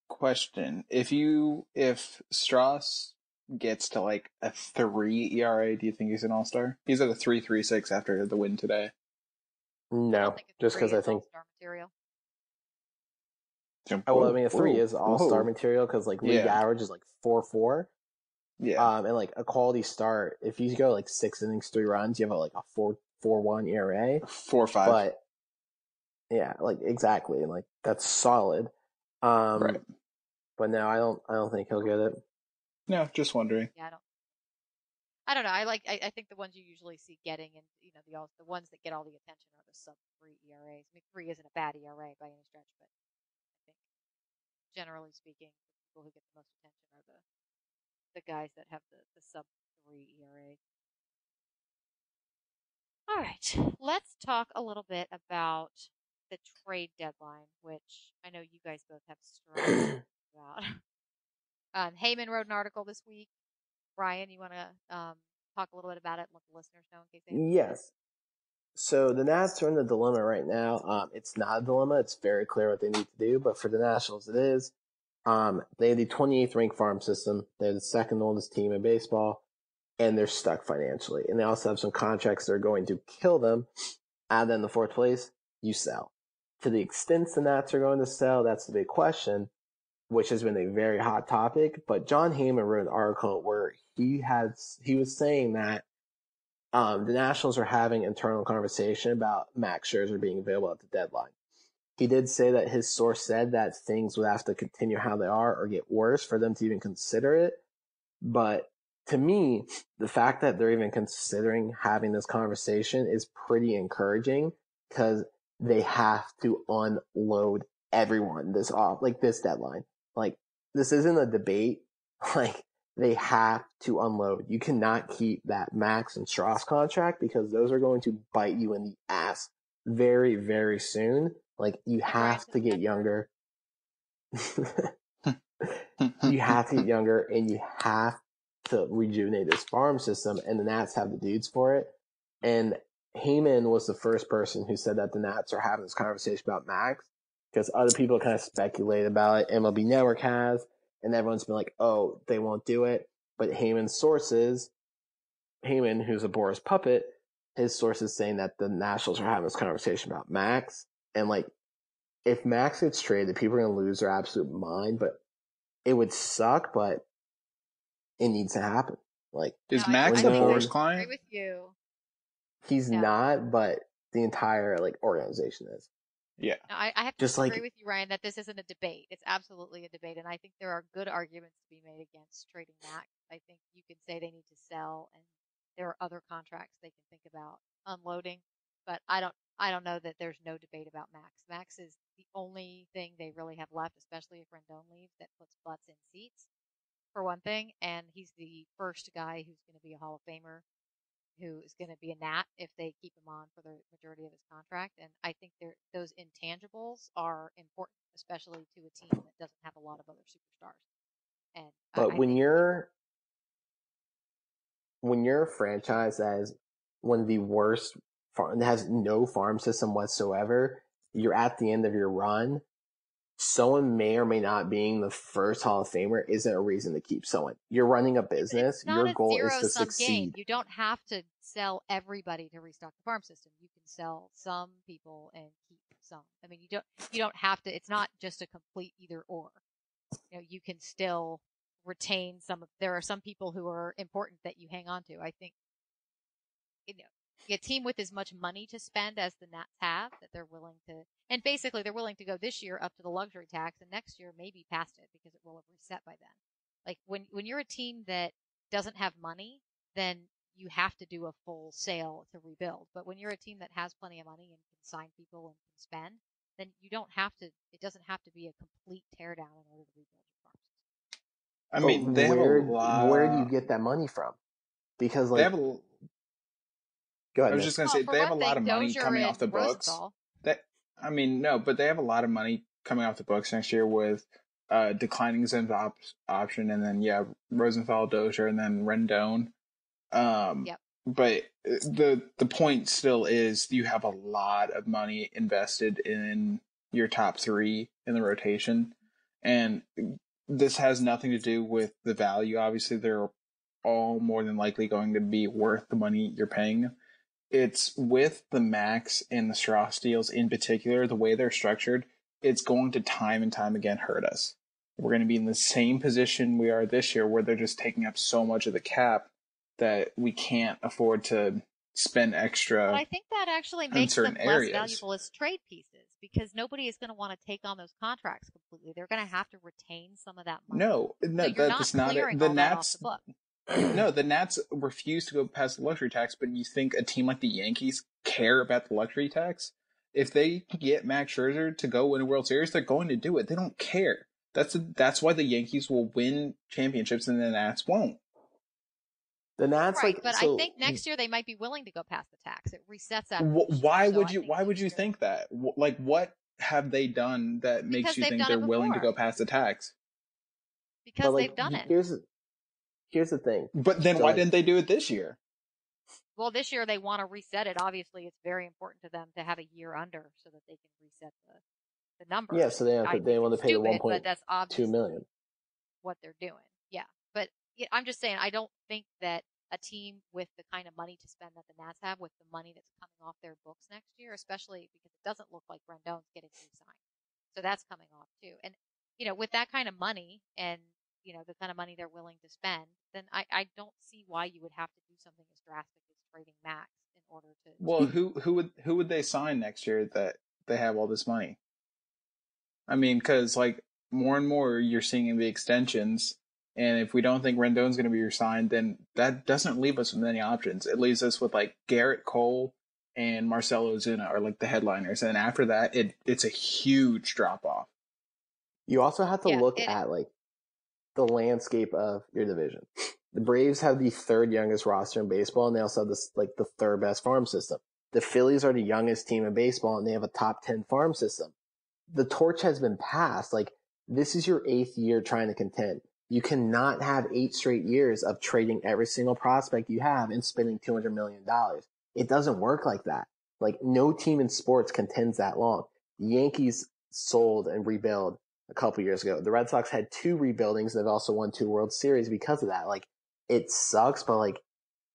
question: If you if Strauss gets to like a three ERA, do you think he's an all star? He's at a three three six after the win today. No, don't think a just because I is think. All-star. Oh, well, I mean, a three Whoa, is all star material because like league Yeah. average is like four four. Yeah, Um, and like a quality start, if you go like six innings, three runs, you have a, like a four four one ERA. four five. But yeah, like exactly, and like that's solid. Um, right. but no, I don't. I don't think he'll get it. No, just wondering. Yeah, I don't. I don't know. I like. I, I think the ones you usually see getting, and you know, the all the ones that get all the attention are the sub three ERAs. I mean, three isn't a bad ERA by any stretch, but I think generally speaking, the people who get the most attention are the the guys that have the, the sub three ERA. All right, let's talk a little bit about the trade deadline, which I know you guys both have strong <clears throat> about. <laughs> Um, Heyman wrote an article this week. Brian, you want to um, talk a little bit about it and let the listeners know in case they Yes. So the Nats are in the dilemma right now. Um, it's not a dilemma. It's very clear what they need to do. But for the Nationals, it is. Um, they have the 28th ranked farm system. They're the second oldest team in baseball, and they're stuck financially. And they also have some contracts that are going to kill them. And then the fourth place, you sell. To the extent the Nats are going to sell, that's the big question, which has been a very hot topic. But Jon Heyman wrote an article where he has he was saying that um, the Nationals are having internal conversation about Max Scherzer being available at the deadline. He did say that his source said that things would have to continue how they are or get worse for them to even consider it. But to me, the fact that they're even considering having this conversation is pretty encouraging because they have to unload everyone this off, like this deadline. Like this isn't a debate. <laughs> Like they have to unload. You cannot keep that Max and Strauss contract because those are going to bite you in the ass very, very soon. Like you have to get younger. <laughs> you have to get <laughs> younger and you have to rejuvenate this farm system and the Nats have the dudes for it. And Heyman was the first person who said that the Nats are having this conversation about Max because other people kind of speculate about it. MLB Network has, and everyone's been like, oh, they won't do it. But Heyman's sources, Heyman, who's a Boras puppet, his sources saying that the Nationals are having this conversation about Max. And like, if Max gets traded, people are going to lose their absolute mind, but it would suck, but it needs to happen. Like, Is No, Max I the Boras client? with you. he's Yeah. not, but the entire like organization is. Yeah. No, I, I have to Just agree like- with you, Ryan, that this isn't a debate. It's absolutely a debate, and I think there are good arguments to be made against trading Max. I think you can say they need to sell, and there are other contracts they can think about unloading. But I don't, I don't know that there's no debate about Max. Max is the only thing they really have left, especially if Rendon leaves, that puts butts in seats, for one thing. And he's the first guy who's going to be a Hall of Famer who is going to be a Nat if they keep him on for the majority of his contract. And I think those intangibles are important, especially to a team that doesn't have a lot of other superstars. And but I, when I you're when you're a franchise that has one of the worst farm that has no farm system whatsoever, you're at the end of your run. Someone may or may not being the first Hall of Famer isn't a reason to keep someone. You're running a business. Your a goal is to succeed. Game. You don't have to sell everybody to restock the farm system. You can sell some people and keep some. I mean, you don't you don't have to. It's not just a complete either or. You know, you can still retain some of. There are some people who are important that you hang on to. I think. You know, a team with as much money to spend as the Nats have that they're willing to, and basically they're willing to go this year up to the luxury tax and next year maybe past it because it will have reset by then. Like when, when you're a team that doesn't have money, then you have to do a full sale to rebuild. But when you're a team that has plenty of money and can sign people and can spend, then you don't have to, it doesn't have to be a complete teardown in order to rebuild your farms. I mean, they where, have a lot. where do you get that money from? Because like, They have a. go I was Nick. just gonna Well, say they have a lot thing, of money Dozier coming off the books. Rosenthal- That I mean, no, but they have a lot of money coming off the books next year with uh declining Zim's op- option, and then yeah, Rosenthal, Dozier, and then Rendon. Um, Yep. But uh, the the point still is you have a lot of money invested in your top three in the rotation, and this has nothing to do with the value. Obviously, they're all more than likely going to be worth the money you're paying it's with the max and the Strauss deals in particular, the way they're structured, it's going to time and time again hurt us. We're going to be in the same position we are this year where they're just taking up so much of the cap that we can't afford to spend extra. But I think that actually makes them less areas. valuable as trade pieces because nobody is going to want to take on those contracts completely. They're going to have to retain some of that money. no, no, so you're that's not not it. The all that off Nats, the book. No, the Nats refuse to go past the luxury tax, but you think a team like the Yankees care about the luxury tax? If they get Max Scherzer to go win a World Series, they're going to do it. They don't care. That's that's why the Yankees will win championships and the Nats won't. the Nats right, like, but so, I think next hmm. year they might be willing to go past the tax. It resets after. Wh- why year, so would you? think Why would you year- think that? Like, what have they done that makes Because you think they're willing to go past the tax? Because like, they've done it. Here's here's the thing. But then So, why like- didn't they do it this year? Well, this year they want to reset it. Obviously, it's very important to them to have a year under so that they can reset the the number. Yeah, so they have to, they want to pay the stupid, one point but that's two obviously million. what they're doing. Yeah, but yeah, I'm just saying I don't think that a team with the kind of money to spend that the Nats have, with the money that's coming off their books next year, especially because it doesn't look like Rendon's getting re-signed, so that's coming off too. And you know, with that kind of money and you know the kind of money they're willing to spend, then I I don't see why you would have to do something as drastic as trading Max in order to. Well, who who would who would they sign next year that they have all this money? I mean, because like more and more you're seeing the extensions, and if we don't think Rendon's going to be resigned, then that doesn't leave us with many options. It leaves us with like Gerrit Cole and Marcell Ozuna are like the headliners, and after that, it it's a huge drop off. You also have to Yeah, look it- at like the landscape of your division. The Braves have the third youngest roster in baseball, and they also have this like the third best farm system. The Phillies are the youngest team in baseball, and they have a top ten farm system. The torch has been passed. Like this is your eighth year trying to contend. You cannot have eight straight years of trading every single prospect you have and spending two hundred million dollars. It doesn't work like that. Like no team in sports contends that long. The Yankees sold and rebuild a couple years ago. The Red Sox had two rebuildings. They've also won two World Series because of that. Like, it sucks, but like,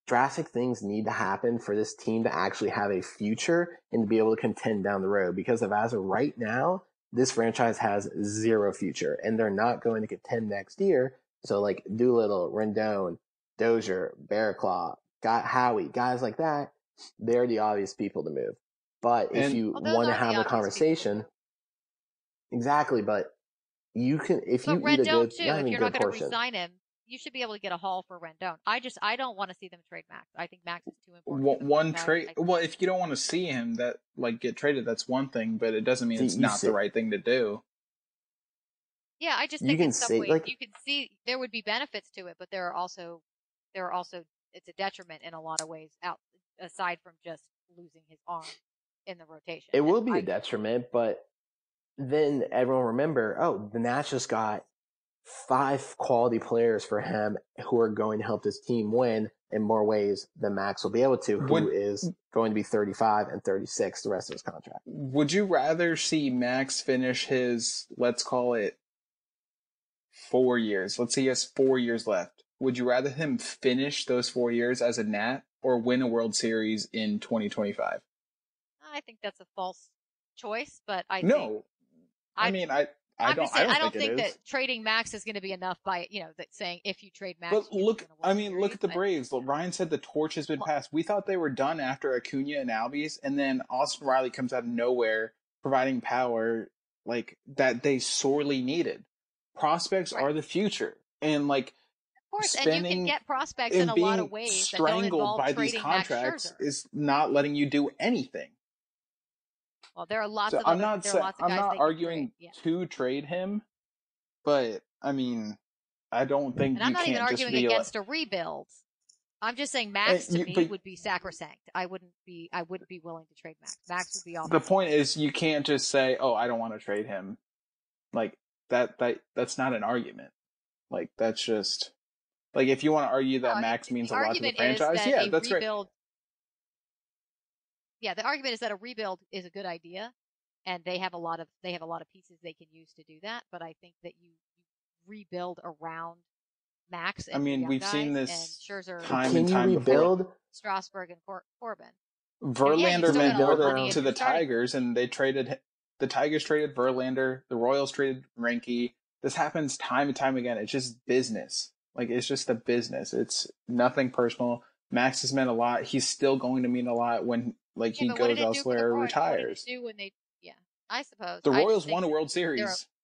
drastic things need to happen for this team to actually have a future and to be able to contend down the road. Because of as of right now, this franchise has zero future and they're not going to contend next year. So like Doolittle, Rendon, Dozier, Bearclaw, got Howie, guys like that, they're the obvious people to move. But if And- you Well, want to have a obvious people. conversation, exactly, but you can if But you eat a Rendon good, too, not if even you're not going to resign him, you should be able to get a haul for Rendon. I just I don't want to see them trade Max. I think Max is too important. One, one trade. Well, if you don't want to see him, that like get traded, that's one thing, but it doesn't mean See, it's not see- the right thing to do. yeah, I just you think can in some say, ways like- you can see there would be benefits to it, but there are also there are also it's a detriment in a lot of ways. Out aside from just losing his arm in the rotation, It And will be I- a detriment, but then everyone remember, oh, the Nats just got five quality players for him who are going to help this team win in more ways than Max will be able to, who is Would- going to be 35 and 36 the rest of his contract. Would you rather see Max finish his, let's call it, four years? Let's say he has four years left. Would you rather him finish those four years as a Nat or win a World Series in 2025? I think that's a false choice, but I no, think I, I- mean I. I don't. saying, I don't, think, think, that trading Max is going to be enough by you know that saying if you trade Max. But look, win a World I mean, look at the Braves. Ryan said the torch has been Well- passed. We thought they were done after Acuna and Albies, and then Austin Riley comes out of nowhere, providing power like that they sorely needed. Prospects Right. are the future, and like Of course, and you can get prospects in a lot of ways that don't strangled by these contracts is not letting you do anything. Well, there are lots So of I'm other, not sa- are lots of I'm not arguing. Yeah. to trade him, but I mean, I don't think And I'm you not can't even just arguing be like, against a rebuild. I'm just saying eh, Max to you- me but- would be sacrosanct. I wouldn't be I wouldn't be willing to trade Max. Max would be off. the point is you can't just say, "Oh, I don't want to trade him." Like that that that's not an argument. Like that's just like if you want to argue that No, Max means a lot to the franchise, yeah, that's great. rebuild, Yeah, the argument is that a rebuild is a good idea, and they have a lot of they have a lot of pieces they can use to do that. But I think that you, you rebuild around Max. And I your mean, young we've seen guys this and Scherzer, time Can and you time before. rebuild? Strasburg, and Cor- Corbin. Verlander still meant got a lot of more to the starting. Tigers, and they traded the Tigers traded Verlander, the Royals traded Greinke. This happens time and time again. It's just business. Like it's just a business. It's nothing personal. Max has meant a lot. He's still going to mean a lot when like Yeah, he goes did it do for the elsewhere or Royals? What retires. do when they? Yeah, I suppose The Royals won a World Series. <laughs>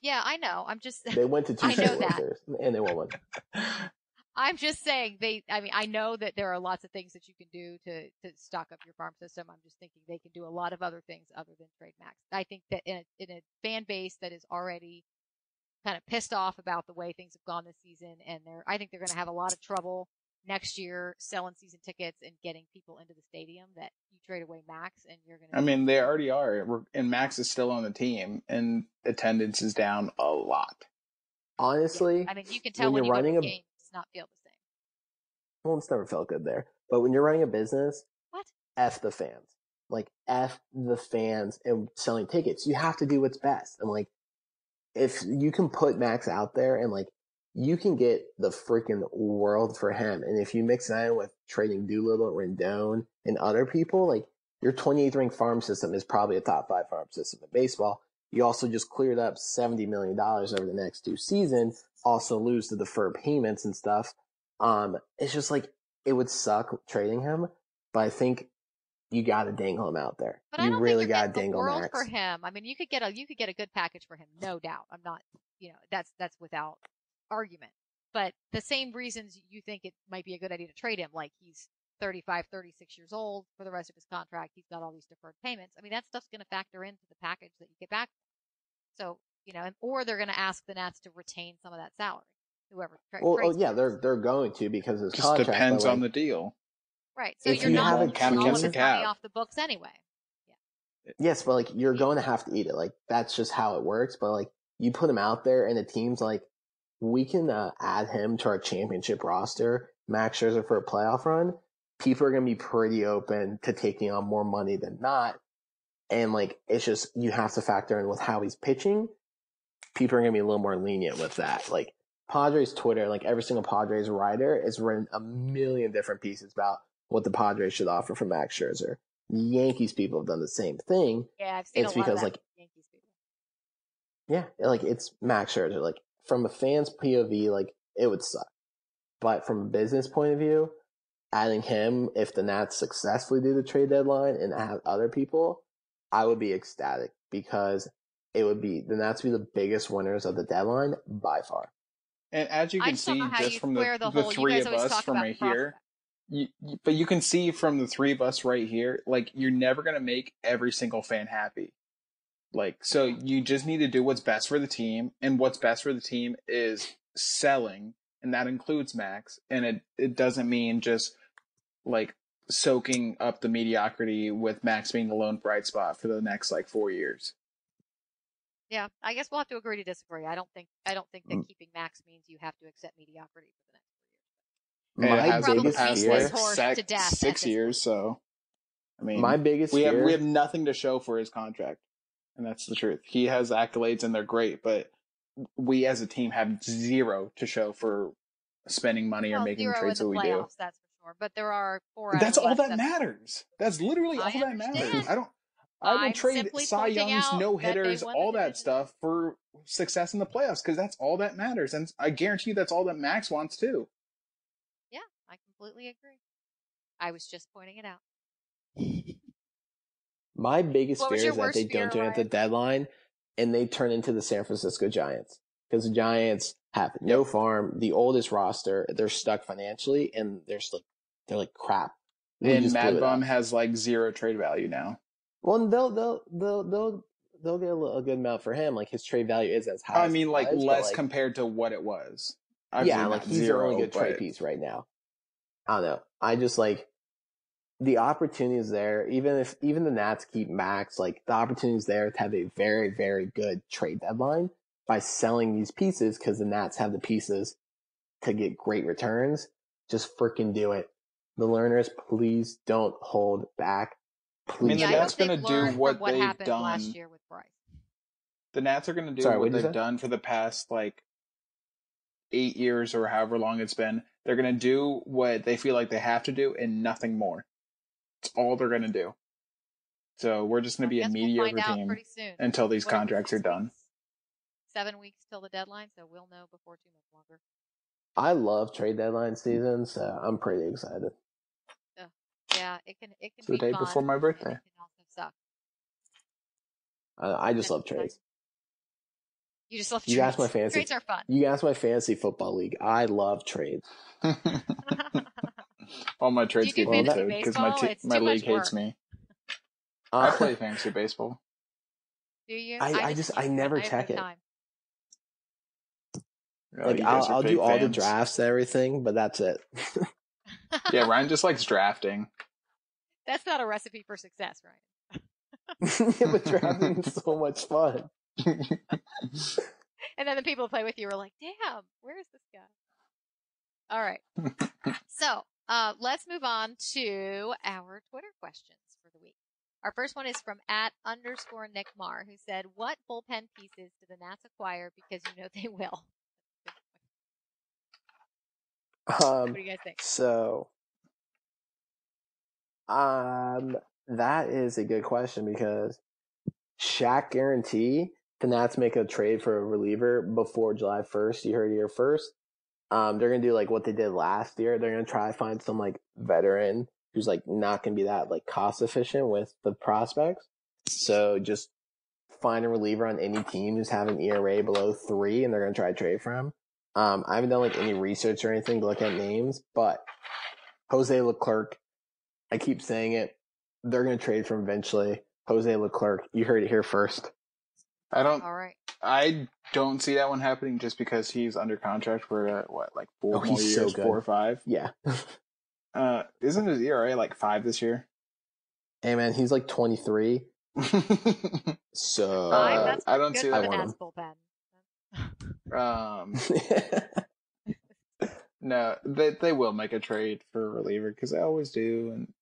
Yeah, I know. I'm just. They went to <laughs> two I know World. Series, and they won one. <laughs> I'm just saying they. I mean, I know that there are lots of things that you can do to to stock up your farm system. I'm just thinking they can do a lot of other things other than trade Max. I think that in a, in a fan base that is already kind of pissed off about the way things have gone this season, and they're. I think they're going to have a lot of trouble next year selling season tickets and getting people into the stadium. That you trade away Max, and you're going to. I mean, they already are, and Max is still on the team, and attendance is down a lot. Honestly, I mean, you can tell when when, you're you running a a- game, it does not feel the same. well, it's never felt good there. But when you're running a business, What? F the fans. Like, F the fans and selling tickets. You have to do what's best. And, like, if you can put Max out there and, like, you can get the freaking world for him. And if you mix that in with trading Doolittle, Rendon, and other people, like, your 28th ranked farm system is probably a top five farm system in baseball. You also just cleared up $70 million over the next two seasons, also lose to the deferred payments and stuff. Um, it's just like, it would suck trading him, but I think you got to dangle him out there. But you really got to dangle world Max. for him. I mean, you could get a you could get a good package for him, no doubt. I'm not, you know, that's that's without argument. But the same reasons you think it might be a good idea to trade him, like he's 35, 36 years old for the rest of his contract, he's got all these deferred payments. I mean, that stuff's going to factor into the package that you get back. So, you know, and, or they're going to ask the Nats to retain some of that salary, whoever. Tra- Well, oh, yeah, him. they're they're going to because of his Just contract. depends on the deal. right. So if you're you not have a taking all team- of his cap. money off the books anyway. Yeah. Yes, but like you're going to have to eat it. Like that's just how it works. But like you put him out there, and the team's like, we can uh, add him to our championship roster, Max Scherzer for a playoff run. People are going to be pretty open to taking on more money than not. And like it's just you have to factor in with how he's pitching. People are going to be a little more lenient with that. Like Padres Twitter, like every single Padres writer has written a million different pieces about what the Padres should offer for Max Scherzer. Yankees people have done the same thing. Yeah, I've seen It's a lot because, like, Yankees people. Yeah, like it's Max Scherzer. Like from a fan's POV, like it would suck. But from a business point of view, adding him if the Nats successfully do the trade deadline and add other people, I would be ecstatic because it would be the Nats would be the biggest winners of the deadline by far. And as you can just see, just from the, the, the whole. Three of us from right here, you, you- but you can see from the three of us right here, like you're never gonna make every single fan happy. Like, so you just need to do what's best for the team, and what's best for the team is selling and that includes Max. And it it doesn't mean just like soaking up the mediocrity with Max being the lone bright spot for the next like four years. Yeah, I guess we'll have to agree to disagree. I don't think I don't think that Mm. keeping Max means you have to accept mediocrity for the next And it My has for the biggest past fear- like sec- to death six this years. So, I mean, My biggest we have we have nothing to show for his contract, and that's the truth. He has accolades and they're great, but we as a team have zero to show for spending money year. or making trades that we do. that's for sure. But there are four. That's all that matters. That's literally all that matters. I don't. I I'm would trade Cy Young's no hitters, all that stuff for success in the playoffs because that's all that matters, and I guarantee you that's all that Max wants too. Yeah, I completely agree. I was just pointing it out. My biggest What fear is that they fear, don't do it at the deadline and they turn into the San Francisco Giants because the Giants have no farm, the oldest roster. They're stuck financially and they're just like they're like crap. We And just Mad Bum has like zero trade value now. Well, they'll they'll they'll they'll they'll get a, little, a good amount for him. Like his trade value is as high. I mean, it like was, less like, compared to what it was. yeah, Obviously like he's zero, the only good trade but- piece right now. I don't know. I just like the opportunity is there. Even if even the Nats keep Max, like the opportunity is there to have a very very good trade deadline by selling these pieces because the Nats have the pieces to get great returns. Just freaking do it. The Lerners, please don't hold back. I mean, the Yeah, Nats gonna do what what they've done. last year with Bryce. The Nats are going to do Sorry, what what'd they've done for the past like eight years or however long it's been. They're going to do what they feel like they have to do and nothing more. It's all they're going to do. So we're just going to be a guess we'll mediocre team until these What is it, contracts are done. weeks? Seven weeks till the deadline, so we'll know before too much longer. I love trade deadline season, so I'm pretty excited. Yeah, it can it can It's the day fun, before my birthday. It can also suck. I, I just love trades. You just love You trades. asked my fancy- Trades are fun. You asked my fantasy football league. I love trades. <laughs> <laughs> all my trades get do vetoed because my baseball? te- It's my league hates me. <laughs> Uh, I play fantasy baseball. Do you? I- I just- I never have check it. Oh, like I'll, I'll big do all the drafts and everything, but that's it. Yeah, Ryan <laughs> just likes drafting. That's not a recipe for success, right? <laughs> yeah, but drafting is so much fun. And then the people who play with you are like, damn, where is this guy? All right. so uh, let's move on to our Twitter questions for the week. Our first one is from at underscore Nick Marr, who said, What bullpen pieces do the Nats acquire because you know they will? Um, What do you guys think? so, um, that is a good question because Shaq guarantee the Nats make a trade for a reliever before July 1st. You heard it here first. Um, they're gonna do like what they did last year. They're gonna try to find some like veteran who's like not gonna be that like cost efficient with the prospects. So just find a reliever on any team who's having ERA below three, and they're gonna try to trade for him. Um, I haven't done like any research or anything to look at names, but Jose Leclerc, I keep saying it. They're gonna trade for him eventually. Jose Leclerc, you heard it here first. I don't. All right. I don't see that one happening just because he's under contract for uh, what, like four Oh, more he's so years, four or five. Yeah. <laughs> Uh, isn't his ERA like five this year? hey man, he's like 23. <laughs> So Uh, that's I don't see for that the one. Um, <laughs> no, they they will make a trade for a reliever because they always do, and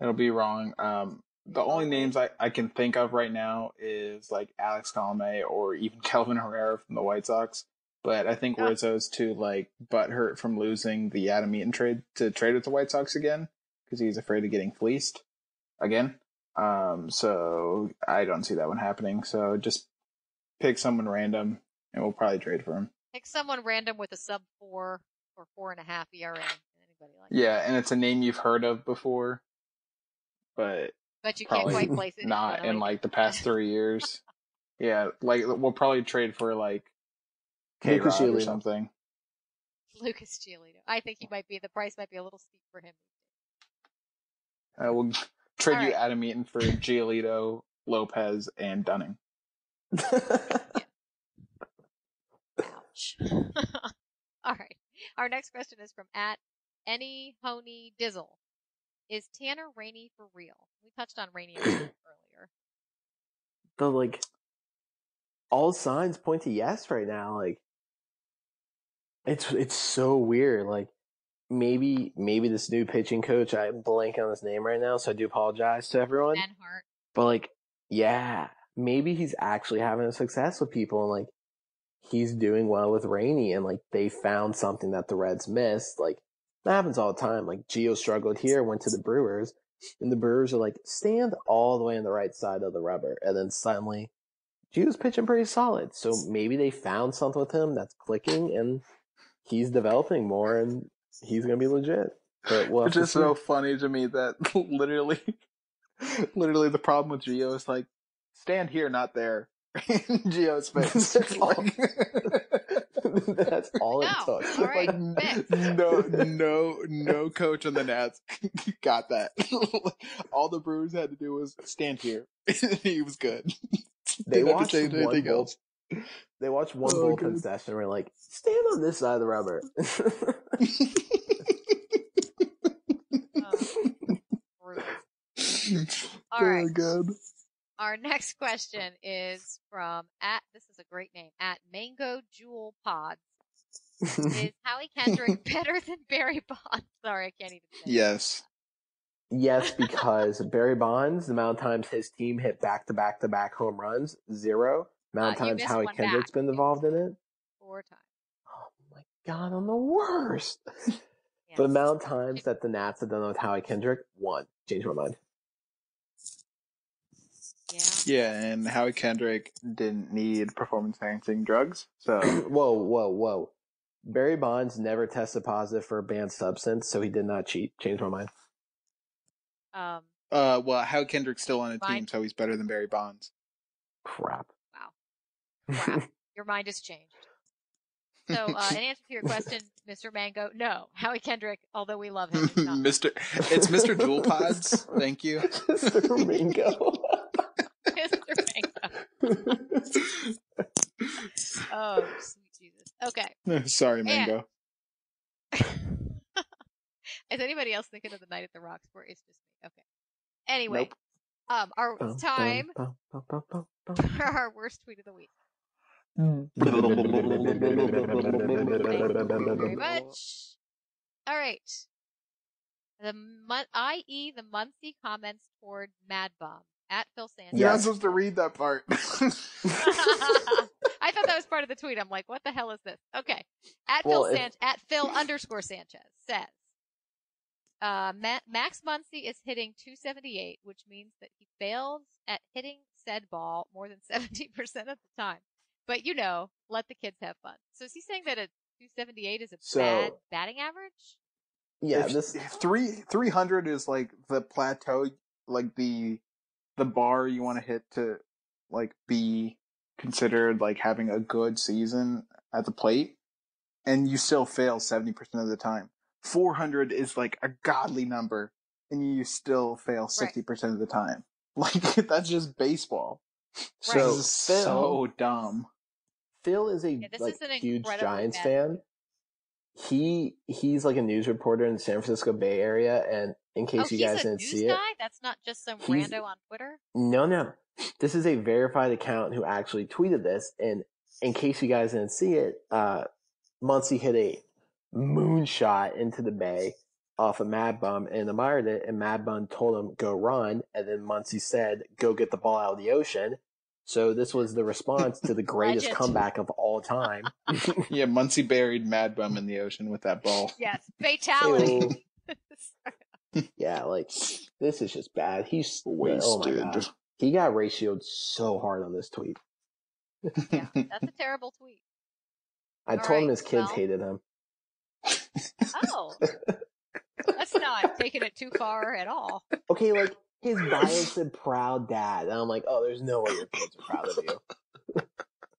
it'll be wrong. Um, the only names I, I can think of right now is like Alex Colome or even <laughs> Kelvin Herrera from the White Sox. But I think Yeah. Rizzo's too like butthurt from losing the Adam Eaton trade to trade with the White Sox again because he's afraid of getting fleeced again. Um, so I don't see that one happening. So just pick someone random and we'll probably trade for him. Pick someone random with a sub four or four and a half ERA. Anybody like Yeah, and it's a name you've heard of before, but But you can't probably quite place it. not in like the past three years. yeah, like we'll probably trade for like K Lucas Rod or something. Lucas Giolito. I think he might be the price might be a little steep for him. Uh, we'll trade All you right. Adam Eaton for Giolito, Lopez, and Dunning. <laughs> Ouch. <laughs> All right. Our next question is from at any honey dizzle. Is Tanner Rainey for real? We touched on little <clears throat> earlier. The like, all signs point to yes right now. Like, it's it's so weird. Like, maybe maybe this new pitching coach. I'm blanking on his name right now, so I do apologize to everyone. Menhart. But like, yeah, maybe he's actually having a success with people and like he's doing well with Rainey and like they found something that the Reds missed. Like that happens all the time. Like Gio struggled here, went to the Brewers, and the Brewers are like, stand all the way on the right side of the rubber. And then suddenly Gio's pitching pretty solid. So maybe they found something with him that's clicking and he's developing more and he's gonna be legit. But we'll just so funny to me that <laughs> literally, literally the problem with Gio is like, stand here, not there. Gio's face. Like- <laughs> that's all it No, took. all right, like, fixed. no, no, no coach on the Nats <laughs> got that. <laughs> All the Brewers had to do was stand here. he was good. They Didn't to watched one anything bull- else. They watched one Oh, bullpen good. session. and We're like, stand on this side of the rubber. Oh, brutal. All oh, right. God. Our <laughs> next question is from at this is a great name at Mango Jewel Pods. Is <laughs> Howie Kendrick better than Barry <laughs> Bonds? Sorry, I can't even say. it. Yes. yes, because Barry Bonds, the amount of times his team hit back to back to back home runs, zero. The amount Uh, of you times Howie one Kendrick's back. been involved in it. Four times. Oh my god, I'm the worst. Yes. The amount of times that the Nats have done it with Howie Kendrick, one. Change my mind. Yeah. Yeah, and Howie Kendrick didn't need performance enhancing drugs, so <clears throat> whoa, whoa, whoa. Barry Bonds never tested positive for a banned substance, so he did not cheat. Change my mind. Um. uh well Howie Kendrick's still on a team, so he's better than Barry Bonds. Crap. Crap. <laughs> Your mind has changed. So, uh, in answer to your question, Mr. Mango, no. Howie Kendrick, although we love him. <laughs> Mr. It's Mr. Jewel Pods. <laughs> Thank you. Mr. Mango. Oh, sweet Jesus. Okay. <laughs> Sorry, Yeah. Mango. <laughs> Is anybody else thinking of the night at the Rocks where it's just me? Okay. Anyway, Nope. um, our Bum, it's time bum, bum, bum, bum, bum. <laughs> for our worst tweet of the week. Thank you very much. All right. The mon- i.e. the Muncy comments toward Mad Bum at Phil Sanchez. You're not supposed to read that part. <laughs> <laughs> I thought that was part of the tweet. I'm like, what the hell is this? Okay. At Well, Phil if- at Phil underscore Sanchez says, uh, Ma- Max Muncy is hitting 278, which means that he fails at hitting said ball more than <laughs> 70% of the time. But you know, let the kids have fun. So is he saying that a 278 is a So- bad batting average? Yeah, If- this if three three hundred is like the plateau, like the the bar you want to hit to like be considered like having a good season at the plate, and you still fail seventy percent of the time. Four hundred is like a godly number, and you still fail sixty percent of the time. <laughs> Like that's just baseball. so Phil, so dumb. Phil is a Yeah, like is huge Giants bad fan. He he's like a news reporter in the San Francisco Bay Area, and in case oh, you guys a didn't news see it. That's not just some He's- rando on Twitter? No, no. This is a verified account who actually tweeted this. And in case you guys didn't see it, uh, Muncy hit a moonshot into the bay off of Mad Bum and admired it. And Mad Bum told him, go run. And then Muncy said, go get the ball out of the ocean. So this was the response to the <laughs> greatest comeback of all time. <laughs> Yeah, Muncy buried Mad Bum in the ocean with that ball. Yes. <laughs> Fatality. Ew. <laughs> yeah, like this is just bad. He's oh my Wasted. god, he got ratioed so hard on this tweet. yeah, that's a <laughs> terrible tweet. I All told him his kids well- hated him. Oh. That's <laughs> not taking it too far at all. Okay, like his bio said proud dad. And I'm like, oh, there's no way your kids are proud of you.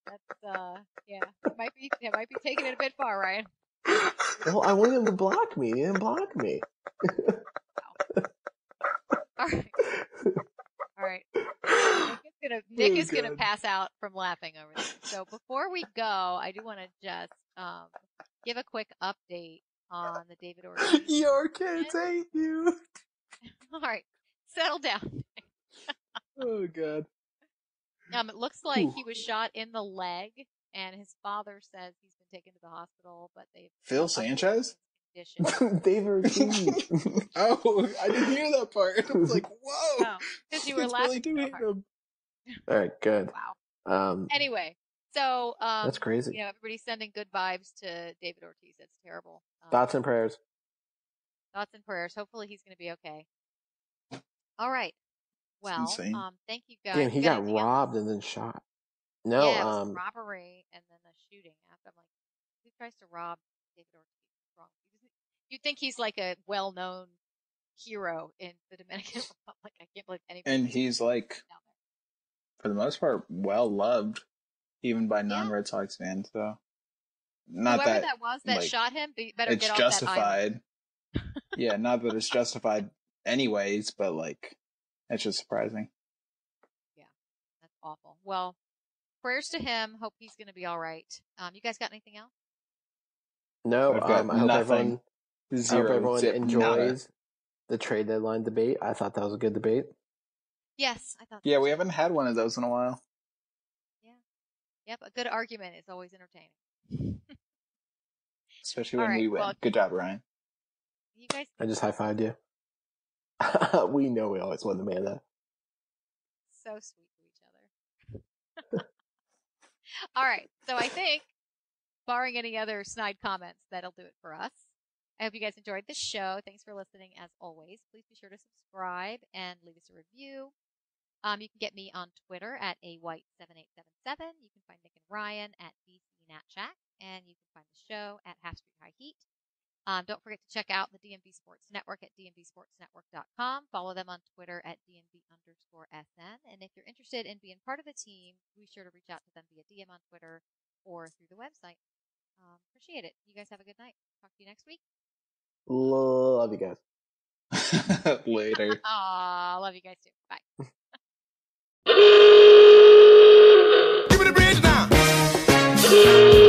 That's uh yeah. It might be it might be taking it a bit far, Ryan. Well, I wanted him to block me. He didn't block me. All right. All right. Nick is gonna <laughs> Nick Oh, is gonna pass out from laughing over this. So before we go, I do want to just um give a quick update on the David Ortiz. Your kids hate you. <laughs> All right, settle down. <laughs> Oh god. Um, it looks like Ooh. he was shot in the leg, and his father says he's taken to the hospital, but they've Phil Sanchez? Dave <laughs> Ortiz. <laughs> <laughs> oh, I didn't hear that part. I was like, whoa. No, because you were Kids laughing really so him. All right, good. Wow. Um, Anyway, so um, that's crazy. You know, everybody's sending good vibes to David Ortiz. That's terrible. Um, Thoughts and prayers. thoughts and prayers. Hopefully, he's going to be okay. All right. Well, um, thank you guys. Damn, he You got anything else? robbed and then shot. No, yeah, um, robbery and then a shooting. After I'm like, tries to rob David Ortiz? Wrong? You'd think he's like a well-known hero in the Dominican <laughs> <laughs> Republic. I can't believe anybody. And he's like, for the most part, well loved, even by non Red Sox fans. So, not Whoever that, that, was that like, shot him, be, better it's get off that island. justified. yeah, not that it's justified, anyways, but like, it's just surprising. Yeah, that's awful. Well, prayers to him. Hope he's going to be all right. Um, you guys got anything else? No. I've Um, I hope nothing. everyone, I hope Zero. everyone zip, nada. enjoys the trade deadline debate. I thought that was a good debate. Yes, I thought. Yeah, we too. haven't had one of those in a while. Yeah. Yep, a good argument is always entertaining. Especially when right, we win. well- Good job, Ryan. You guys I just high fived you. <laughs> we know we always win, Amanda. so sweet to each other. <laughs> All right. So I think, barring any other snide comments, that'll do it for us. I hope you guys enjoyed the show. Thanks for listening as always. Please be sure to subscribe and leave us a review. Um, you can get me on Twitter at a white7877. You can find Nick and Ryan at BCNatChat, and you can find the show at Half Street High Heat. Um, don't forget to check out the DMV Sports Network at dmvsportsnetwork.com. Follow them on Twitter at DMV underscore SN. And if you're interested in being part of the team, be sure to reach out to them via DM on Twitter or through the website. Um, appreciate it. You guys have a good night. Talk to you next week. Love you guys. <laughs> <laughs> Later. Aw, love you guys too. Bye. Give me the bridge now. <laughs>